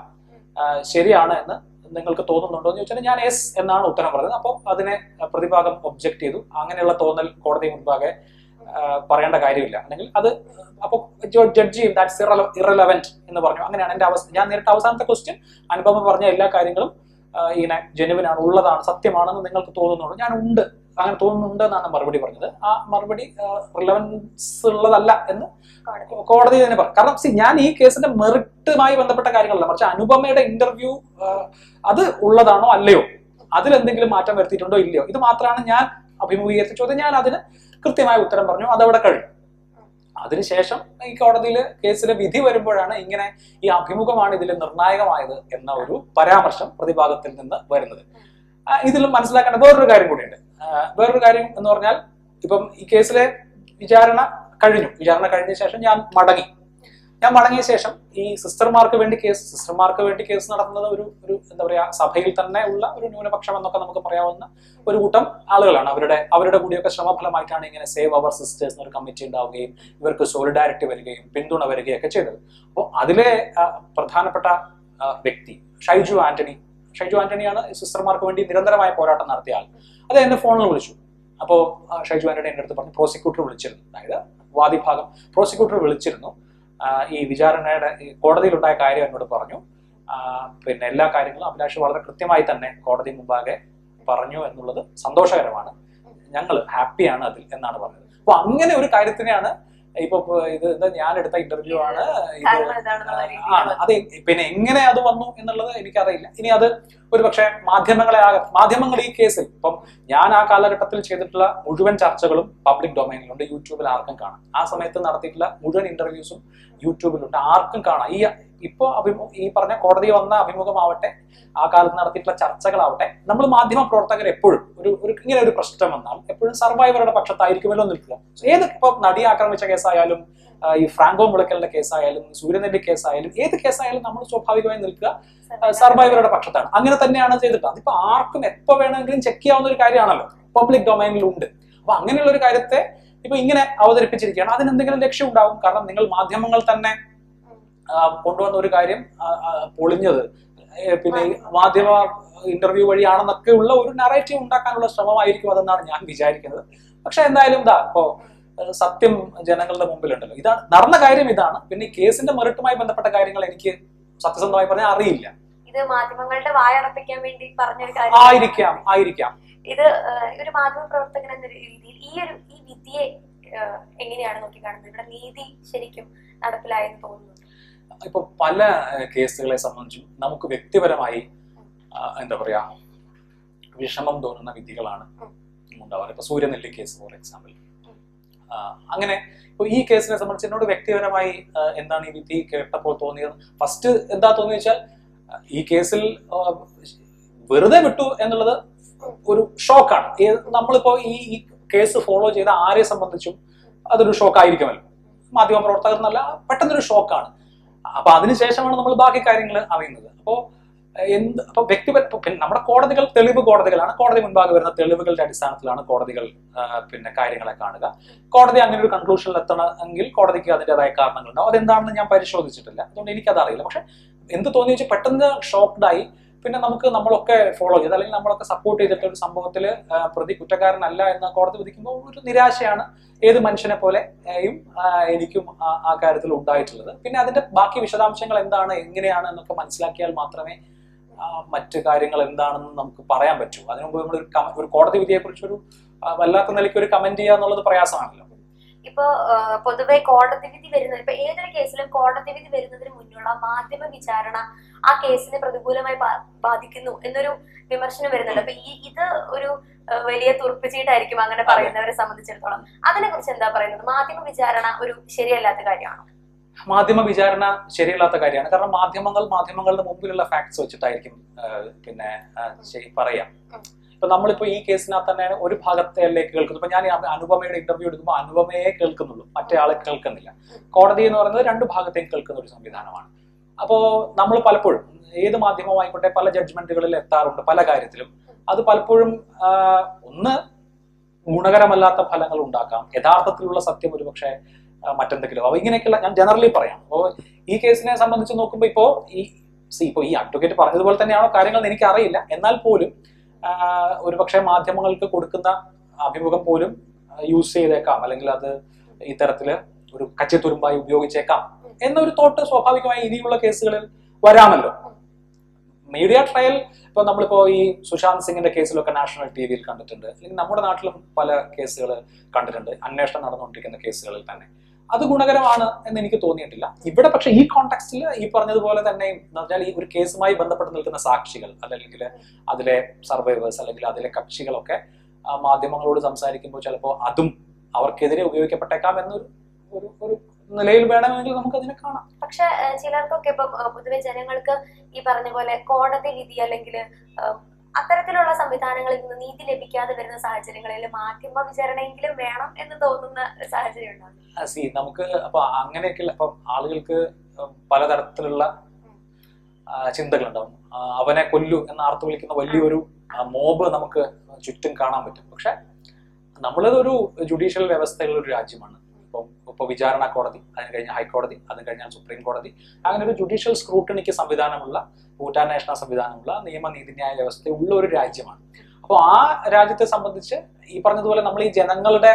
ശരിയാണ് എന്ന് നിങ്ങൾക്ക് തോന്നുന്നുണ്ടോ? എന്ന് ചോദിച്ചാൽ ഞാൻ എസ് എന്നാണ് ഉത്തരം പറഞ്ഞത്. അപ്പോൾ അതിനെ പ്രതിഭാഗം ഒബ്ജക്ട് ചെയ്തു. അങ്ങനെയുള്ള തോന്നൽ കോടതി മുൻപാകെ പറയേണ്ട കാര്യമില്ല. അല്ലെങ്കിൽ അത് അപ്പോൾ ജഡ്ജ് ചെയ്യും ദാറ്റ്സ് ഇറലവന്റ് എന്ന് പറഞ്ഞു. അങ്ങനെയാണ് എന്റെ അവസ്ഥ. ഞാൻ നേരിട്ട് അവസാനത്തെ ക്വസ്റ്റ്യൻ അനുപമ പറഞ്ഞ എല്ലാ കാര്യങ്ങളും ഇങ്ങനെ ജനുവിനാണ് ഉള്ളതാണ് സത്യമാണെന്ന് നിങ്ങൾക്ക് തോന്നുന്നുള്ളൂ ഞാൻ ഉണ്ട് അങ്ങനെ തോന്നുന്നുണ്ട് എന്നാണ് മറുപടി പറഞ്ഞത്. ആ മറുപടി റിലവൻസ് ഉള്ളതല്ല എന്ന് കോടതി. തന്നെ പറഞ്ഞു. കാരണം സി ഞാൻ ഈ കേസിന്റെ മെറിറ്റുമായി ബന്ധപ്പെട്ട കാര്യങ്ങളല്ല. മറിച്ച് അനുപമയുടെ ഇന്റർവ്യൂ അത് ഉള്ളതാണോ അല്ലയോ? അതിലെന്തെങ്കിലും മാറ്റം വരുത്തിയിട്ടുണ്ടോ ഇല്ലയോ? ഇത് മാത്രമാണ് ഞാൻ അഭിമുഖീകരിച്ച ചോദ്യം. ഞാൻ അതിന് കൃത്യമായ ഉത്തരം പറഞ്ഞു. അതവിടെ കഴിഞ്ഞു. അതിനുശേഷം ഈ കോടതിയിൽ കേസിലെ വിധി വരുമ്പോഴാണ് ഇങ്ങനെ ഈ അഭിമുഖമാണ് ഇതിൽ നിർണായകമായത് എന്ന ഒരു പരാമർശം പ്രതിഭാഗത്തിൽ നിന്ന് വരുന്നത്. ഇതിലും ഇതിൽ മനസ്സിലാക്കേണ്ട വേറൊരു കാര്യം കൂടിയുണ്ട്. വേറൊരു കാര്യം എന്ന് പറഞ്ഞാൽ ഇപ്പം ഈ കേസിലെ വിചാരണ കഴിഞ്ഞു. വിചാരണ കഴിഞ്ഞ ശേഷം ഞാൻ മടങ്ങി. ഞാൻ മടങ്ങിയ ശേഷം ഈ സിസ്റ്റർമാർക്ക് വേണ്ടി കേസ് സിസ്റ്റർമാർക്ക് വേണ്ടി കേസ് നടത്തുന്നത് ഒരു ഒരു എന്താ പറയാ സഭയിൽ തന്നെ ഉള്ള ഒരു ന്യൂനപക്ഷം എന്നൊക്കെ നമുക്ക് പറയാവുന്ന ഒരു കൂട്ടം ആളുകളാണ്. അവരുടെ അവരുടെ കൂടിയൊക്കെ ശ്രമഫലമായിട്ടാണ് ഇങ്ങനെ സേവ് അവർ സിസ്റ്റേഴ്സ് എന്നൊരു കമ്മിറ്റി ഉണ്ടാവുകയും ഇവർക്ക് സോളിഡാരിറ്റി വരികയും പിന്തുണ വരികയൊക്കെ ചെയ്തത്. അപ്പോൾ അതിലെ പ്രധാനപ്പെട്ട വ്യക്തി ഷൈജു ആന്റണി ഷൈജു ആന്റണിയാണ് സിസ്റ്റർമാർക്ക് വേണ്ടി നിരന്തരമായ പോരാട്ടം നടത്തിയ ആൾ. അത് എന്നെ ഫോണിൽ വിളിച്ചു. അപ്പോൾ ഷൈജു ആന്റണി എന്റെ അടുത്ത് പറഞ്ഞു പ്രോസിക്യൂട്ടർ വിളിച്ചിരുന്നു. അതായത് വാദിഭാഗം പ്രോസിക്യൂട്ടർ വിളിച്ചിരുന്നു. ഈ വിചാരണയുടെ കോടതിയിലുണ്ടായ കാര്യം എന്നോട് പറഞ്ഞു. പിന്നെ എല്ലാ കാര്യങ്ങളും അഭിലാഷ് വളരെ കൃത്യമായി തന്നെ കോടതി മുമ്പാകെ പറഞ്ഞു എന്നുള്ളത് സന്തോഷകരമാണ്. ഞങ്ങൾ ഹാപ്പിയാണ് അതിൽ എന്നാണ് പറഞ്ഞത്. അപ്പൊ അങ്ങനെ ഒരു കാര്യത്തിനെയാണ് ഇപ്പൊ ഇത് എന്താ ഞാൻ എടുത്ത ഇന്റർവ്യൂ ആണ് ഇത്. ആണ് അത് പിന്നെ എങ്ങനെ അത് വന്നു എന്നുള്ളത് എനിക്കറിയില്ല. ഇനി അത് ഒരു പക്ഷേ മാധ്യമങ്ങളെ ആകെ മാധ്യമങ്ങൾ ഈ കേസിൽ ഇപ്പം ഞാൻ ആ കാലഘട്ടത്തിൽ ചെയ്തിട്ടുള്ള മുഴുവൻ ചർച്ചകളും പബ്ലിക് ഡൊമൈനിലുണ്ട്. യൂട്യൂബിൽ ആർക്കും കാണാം. ആ സമയത്ത് നടത്തിയിട്ടുള്ള മുഴുവൻ ഇന്റർവ്യൂസും യൂട്യൂബിലുണ്ട്. ആർക്കും കാണാം. ഈ ഇപ്പോ അഭിമുഖ ഈ പറഞ്ഞ കോടതി വന്ന അഭിമുഖമാവട്ടെ ആ കാലത്ത് നടത്തിയിട്ടുള്ള ചർച്ചകളാവട്ടെ നമ്മൾ മാധ്യമ പ്രവർത്തകർ എപ്പോഴും ഒരു ഒരു ഇങ്ങനെ ഒരു പ്രശ്നം വന്നാൽ എപ്പോഴും സർവൈവറുടെ പക്ഷത്തായിരിക്കുമല്ലോ നിൽക്കുക. ഏത് ഇപ്പൊ നടി ആക്രമിച്ച കേസായാലും ആ, ഈ ഫ്രാങ്കോ മുളക്കലിന്റെ കേസായാലും സൂര്യനെന്റെ കേസായാലും ഏത് കേസായാലും നമ്മൾ സ്വാഭാവികമായി നിൽക്കുക സർവൈവറുടെ പക്ഷത്താണ്. അങ്ങനെ തന്നെയാണ് ചെയ്തിട്ട്. അതിപ്പോ ആർക്കും എപ്പോ വേണമെങ്കിലും ചെക്ക് ചെയ്യാവുന്ന ഒരു കാര്യമാണല്ലോ. പബ്ലിക് ഡൊമൈനിലുണ്ട് അപ്പൊ അങ്ങനെയുള്ള ഒരു കാര്യത്തെ ഇപ്പൊ ഇങ്ങനെ അവതരിപ്പിച്ചിരിക്കുകയാണ്. അതിന് എന്തെങ്കിലും ലക്ഷ്യം ഉണ്ടാവും? കാരണം നിങ്ങൾ മാധ്യമങ്ങൾ തന്നെ കൊണ്ടുവന്ന ഒരു കാര്യം പൊളിഞ്ഞത്. പിന്നെ മാധ്യമ ഇന്റർവ്യൂ വഴിയാണെന്നൊക്കെ ഉള്ള ഒരു നറേറ്റീവ് ഉണ്ടാക്കാനുള്ള ശ്രമമായിരിക്കും അതെന്നാണ് ഞാൻ വിചാരിക്കുന്നത്. പക്ഷെ എന്തായാലും ഇതാ ഇപ്പോ സത്യം ജനങ്ങളുടെ മുമ്പിലുണ്ടല്ലോ. ഇതാണ് നടന്ന കാര്യം ഇതാണ്. പിന്നെ ഈ കേസിന്റെ മെറിറ്റുമായി ബന്ധപ്പെട്ട കാര്യങ്ങൾ എനിക്ക് സത്യസന്ധമായി പറഞ്ഞാൽ അറിയില്ല. ഇത് മാധ്യമങ്ങളുടെ വായടപ്പിക്കാൻ വേണ്ടി പറഞ്ഞൊരു കാര്യം. ആയിരിക്കാം ആയിരിക്കാം. ഇത് ഒരു മാധ്യമ പ്രവർത്തകൻ എന്ന രീതിയിൽ ഈ ഒരു ഈ വിധിയെ എങ്ങനെയാണ് നോക്കിക്കാണുന്നത്? ഇവിടെ നീതി ശരിക്കും നടപ്പിലായെന്ന് തോന്നുന്നു. ഇപ്പൊ പല കേസുകളെ സംബന്ധിച്ചും നമുക്ക് വ്യക്തിപരമായി എന്താ പറയാ വിഷമം തോന്നുന്ന വിധികളാണ് ഉണ്ടാവാറ് ഇപ്പൊ സൂര്യനെല്ലി കേസ് ഫോർ എക്സാമ്പിൾ. അങ്ങനെ ഇപ്പൊ ഈ കേസിനെ സംബന്ധിച്ച് എന്നോട് വ്യക്തിപരമായി എന്താണ് ഈ വിധി കേട്ടപ്പോൾ തോന്നിയത്? ഫസ്റ്റ് എന്താ തോന്നി വെച്ചാൽ ഈ കേസിൽ വെറുതെ വിട്ടു എന്നുള്ളത് ഒരു ഷോക്കാണ്. നമ്മളിപ്പോ ഈ ഈ കേസ് ഫോളോ ചെയ്ത ആരെ സംബന്ധിച്ചും അതൊരു ഷോക്ക് ആയിരിക്കുമല്ലോ മാധ്യമ പ്രവർത്തകർ എന്നല്ല പെട്ടെന്നൊരു ഷോക്കാണ്. അപ്പൊ അതിനുശേഷമാണ് നമ്മൾ ബാക്കി കാര്യങ്ങൾ അറിയുന്നത്. അപ്പോ എന്ത് അപ്പൊ വ്യക്തിപര നമ്മുടെ കോടതികൾ തെളിവ് കോടതികളാണ്. കോടതി മുൻപാകെ വരുന്ന തെളിവുകളുടെ അടിസ്ഥാനത്തിലാണ് കോടതികൾ പിന്നെ കാര്യങ്ങളെ കാണുക. കോടതി അങ്ങനെ ഒരു കൺക്ലൂഷനിൽ എത്തണമെങ്കിൽ കോടതിക്ക് അതിന്റെതായ കാരണങ്ങളുണ്ടാവും. അതെന്താണെന്ന് ഞാൻ പരിശോധിച്ചിട്ടില്ല. അതുകൊണ്ട് എനിക്കത് അറിയില്ല പക്ഷെ എന്ത് തോന്നി വെച്ചാൽ പെട്ടെന്ന് ഷോക്ക്ഡായി പിന്നെ നമുക്ക് നമ്മളൊക്കെ ഫോളോ ചെയ്ത് അല്ലെങ്കിൽ നമ്മളൊക്കെ സപ്പോർട്ട് ചെയ്തിട്ട് ഒരു സംഭവത്തിൽ പ്രതി കുറ്റക്കാരനല്ല എന്ന് കോടതി വിധിക്കുമ്പോൾ ഒരു നിരാശയാണ് ഏത് മനുഷ്യനെ പോലെയും എനിക്കും ആ- കാര്യത്തിൽ ഉണ്ടായിട്ടുള്ളത്. പിന്നെ അതിന്റെ ബാക്കി വിശദാംശങ്ങൾ എന്താണ് എങ്ങനെയാണ് എന്നൊക്കെ മനസ്സിലാക്കിയാൽ മാത്രമേ മറ്റ് കാര്യങ്ങൾ എന്താണെന്ന് നമുക്ക് പറയാൻ പറ്റൂ. അതിനു മുമ്പ് നമ്മൾ ഒരു കോടതി വിധിയെ കുറിച്ച് ഒരു വല്ലാത്ത നിലയ്ക്ക് ഒരു കമന്റ് ചെയ്യുക എന്നുള്ളത് പ്രയാസമാണല്ലോ. ഇപ്പൊ പൊതുവെ കോടതി വിധി വരുന്ന ഇപ്പൊ ഏതൊരു കേസിലും കോടതി വിധി വരുന്നതിന് മുന്നുള്ള മാധ്യമ വിചാരണ ആ കേസിനെ പ്രതികൂലമായി ബാധിക്കുന്നു എന്നൊരു വിമർശനം വരുന്നുണ്ട്. അപ്പൊ ഈ ഇത് ഒരു വലിയ വലിയ തുറപ്പിച്ചീട്ടായിരിക്കും അങ്ങനെ പറയുന്നവരെ സംബന്ധിച്ചിടത്തോളം. അതിനെ കുറിച്ച് എന്താ പറയുന്നത്? മാധ്യമ വിചാരണ ഒരു ശരിയല്ലാത്ത കാര്യമാണോ? മാധ്യമ വിചാരണ ശരിയല്ലാത്ത കാര്യമാണ്. കാരണം മാധ്യമങ്ങൾ മാധ്യമങ്ങളുടെ മുമ്പിലുള്ള ഫാക്ട്സ് വെച്ചിട്ടായിരിക്കും പിന്നെ പറയാം. ഇപ്പൊ നമ്മളിപ്പോ ഈ കേസിനകത്ത് തന്നെ ഒരു ഭാഗത്തേക്ക് കേൾക്കുന്നു. ഇപ്പൊ ഞാൻ അനുപമയുടെ ഇന്റർവ്യൂ എടുക്കുമ്പോൾ അനുപമയെ കേൾക്കുന്നുള്ളൂ. മറ്റേ ആളെ കേൾക്കുന്നില്ല. കോടതി എന്ന് പറയുന്നത് രണ്ട് ഭാഗത്തേക്ക് കേൾക്കുന്ന ഒരു സംവിധാനമാണ്. അപ്പോ നമ്മൾ പലപ്പോഴും ഏത് മാധ്യമമായിക്കോട്ടെ പല ജഡ്ജ്മെന്റുകളിൽ എത്താറുണ്ട് പല കാര്യത്തിലും. അത് പലപ്പോഴും ഒന്ന് ഗുണകരമല്ലാത്ത ഫലങ്ങൾ ഉണ്ടാക്കാം. യഥാർത്ഥത്തിലുള്ള സത്യം ഒരുപക്ഷെ മറ്റെന്തെങ്കിലും. അപ്പൊ ഇങ്ങനെയൊക്കെയുള്ള ഞാൻ ജനറലി പറയാം. അപ്പോൾ ഈ കേസിനെ സംബന്ധിച്ച് നോക്കുമ്പോൾ ഇപ്പോ ഈ സി ഇപ്പോൾ ഈ അഡ്വക്കേറ്റ് പറഞ്ഞതുപോലെ തന്നെയാണോ കാര്യങ്ങൾ എനിക്ക് അറിയില്ല എന്നാൽ പോലും ഒരുപക്ഷെ മാധ്യമങ്ങൾക്ക് കൊടുക്കുന്ന അഭിമുഖം പോലും യൂസ് ചെയ്തേക്കാം. അല്ലെങ്കിൽ അത് ഇത്തരത്തിൽ ഒരു കച്ചിത്തുരുമ്പായി ഉപയോഗിച്ചേക്കാം. എന്നൊരു തോട്ട് സ്വാഭാവികമായി ഇനിയുള്ള കേസുകളിൽ വരാമല്ലോ. മീഡിയ ട്രയൽ ഇപ്പൊ നമ്മളിപ്പോ ഈ സുശാന്ത് സിംഗിന്റെ കേസിലൊക്കെ നാഷണൽ ടി വിയിൽ കണ്ടിട്ടുണ്ട്. അല്ലെങ്കിൽ നമ്മുടെ നാട്ടിലും പല കേസുകൾ കണ്ടിട്ടുണ്ട്. അന്വേഷണം നടന്നുകൊണ്ടിരിക്കുന്ന കേസുകളിൽ തന്നെ. അത് ഗുണകരമാണ് എന്ന് എനിക്ക് തോന്നിയിട്ടില്ല. ഇവിടെ പക്ഷേ ഈ കോണ്ടെക്സ്റ്റിൽ ഈ പറഞ്ഞതുപോലെ തന്നെ എന്ന് പറഞ്ഞാൽ ഈ ഒരു കേസുമായി ബന്ധപ്പെട്ട് നിൽക്കുന്ന സാക്ഷികൾ അല്ലെങ്കിൽ അതിലെ സർവൈവേഴ്സ് അല്ലെങ്കിൽ അതിലെ കക്ഷികളൊക്കെ മാധ്യമങ്ങളോട് സംസാരിക്കുമ്പോൾ ചിലപ്പോൾ അതും അവർക്കെതിരെ ഉപയോഗിക്കപ്പെട്ടേക്കാം എന്നൊരു ഒരു ഒരു നിലയിൽ വേണമെങ്കിൽ നമുക്ക് അതിനെ കാണാം. പക്ഷെ ചിലർക്കൊക്കെ ഇപ്പൊ പൊതുവെ ജനങ്ങൾക്ക് ഈ പറഞ്ഞ പോലെ കോടതി വിധി അല്ലെങ്കിൽ അത്തരത്തിലുള്ള സംവിധാനങ്ങളിൽ നിന്ന് നീതി ലഭിക്കാതെ വരുന്ന സാഹചര്യങ്ങളിൽ മാധ്യമ വിചാരണയെങ്കിലും വേണം എന്ന് തോന്നുന്ന സാഹചര്യം ഉണ്ടാകും സി നമുക്ക് അപ്പൊ അങ്ങനെയൊക്കെയുള്ള ഇപ്പം ആളുകൾക്ക് പലതരത്തിലുള്ള ചിന്തകളുണ്ടാവും. അവനെ കൊല്ലു എന്ന് ആർത്തു വിളിക്കുന്ന വലിയൊരു മോബ് നമുക്ക് ചുറ്റും കാണാൻ പറ്റും. പക്ഷെ നമ്മളതൊരു ജുഡീഷ്യൽ വ്യവസ്ഥയുള്ള ഒരു രാജ്യമാണ്. ഇപ്പം ഇപ്പൊ വിചാരണ കോടതി അതിന് കഴിഞ്ഞ ഹൈക്കോടതി അതിന് കഴിഞ്ഞാൽ സുപ്രീം കോടതി. അങ്ങനെ ഒരു ജുഡീഷ്യൽ സ്ക്രൂട്ടണിക്ക് സംവിധാനമുള്ള കൂറ്റാന്വേഷണ സംവിധാനമുള്ള നിയമ നീതിന്യായ വ്യവസ്ഥ ഉള്ള ഒരു രാജ്യമാണ്. അപ്പോൾ ആ രാജ്യത്തെ സംബന്ധിച്ച് ഈ പറഞ്ഞതുപോലെ നമ്മൾ ഈ ജനങ്ങളുടെ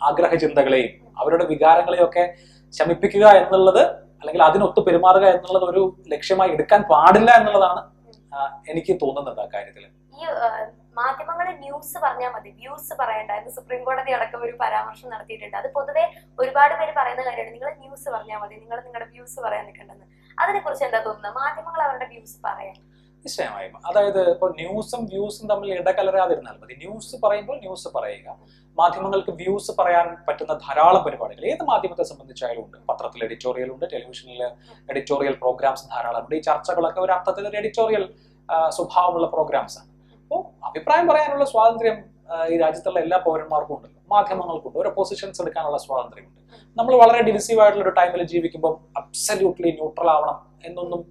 ആഗ്രഹ ചിന്തകളെയും അവരുടെ വികാരങ്ങളെയും ഒക്കെ ശമിപ്പിക്കുക എന്നുള്ളത് അല്ലെങ്കിൽ അതിനൊത്ത് പെരുമാറുക എന്നുള്ളത് ഒരു ലക്ഷ്യമായി എടുക്കാൻ പാടില്ല എന്നുള്ളതാണ് എനിക്ക് തോന്നുന്നത് ആ കാര്യത്തിൽ ഈ മാധ്യമങ്ങളിൽ ന്യൂസ് പറഞ്ഞാൽ മതി. വ്യൂസ് പറയണ്ട. എന്ന് സുപ്രീം കോടതി അടക്കം ഒരു പരാമർശം നടത്തിയിട്ടുണ്ട്. അത് പൊതുവെ ഒരുപാട് പേര് പറയുന്ന കാര്യമാണ്. നിങ്ങൾ ന്യൂസ് പറഞ്ഞാൽ മതി. നിങ്ങൾ നിങ്ങളുടെ വ്യൂസ് പറയാൻ നിൽക്കണ്ടെന്ന്. അതിനെ കുറിച്ച് എന്താ തോന്നുന്നത്? മാധ്യമങ്ങൾ അവരുടെ വ്യൂസ് പറയാം നിശ്ചയമായും. അതായത് ഇപ്പോൾ ന്യൂസും വ്യൂസും തമ്മിൽ ഇടകലരാതിരുന്നാൽ മതി. ന്യൂസ് പറയുമ്പോൾ ന്യൂസ് പറയുക. മാധ്യമങ്ങൾക്ക് വ്യൂസ് പറയാൻ പറ്റുന്ന ധാരാളം പരിപാടികൾ. ഏത് മാധ്യമത്തെ സംബന്ധിച്ചായാലും ഉണ്ട്. പത്രത്തിൽ എഡിറ്റോറിയൽ ഉണ്ട് ടെലിവിഷനിൽ എഡിറ്റോറിയൽ പ്രോഗ്രാംസ് ധാരാളമുണ്ട് ഈ ചർച്ചകളൊക്കെ ഒരു അർത്ഥത്തിൽ ഒരു എഡിറ്റോറിയൽ സ്വഭാവമുള്ള പ്രോഗ്രാംസ് ആണ്. അപ്പോൾ അഭിപ്രായം പറയാനുള്ള സ്വാതന്ത്ര്യം ഈ രാജ്യത്തുള്ള എല്ലാ പൗരന്മാർക്കും ഉണ്ടല്ലോ മാധ്യമങ്ങൾക്കുണ്ട്. ഓരോ പൊസിഷൻസ് എടുക്കാനുള്ള സ്വാതന്ത്ര്യമുണ്ട്. നമ്മൾ വളരെ ഡിവിസീവ് ആയിട്ടുള്ള ഒരു ടൈമിൽ ജീവിക്കുമ്പോൾ അബ്സല്യൂട്ട്ലി ന്യൂട്രൽ ആവണം എന്നൊന്നും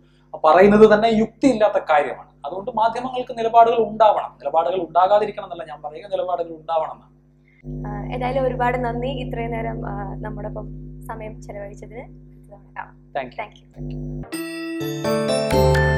പറയുന്നത് തന്നെ യുക്തിയില്ലാത്ത കാര്യമാണ്. അതുകൊണ്ട് മാധ്യമങ്ങൾക്ക് നിലപാടുകൾ ഉണ്ടാവണം. നിലപാടുകൾ ഉണ്ടാകാതിരിക്കണം എന്നല്ല ഞാൻ പറയുക. നിലപാടുകൾ ഉണ്ടാവണം എന്നാണ്. ഏതായാലും ഒരുപാട് നന്ദി. ഇത്രയും നേരം നമ്മുടെ സമയം ചെലവഴിച്ചതിന്. Thank you thank you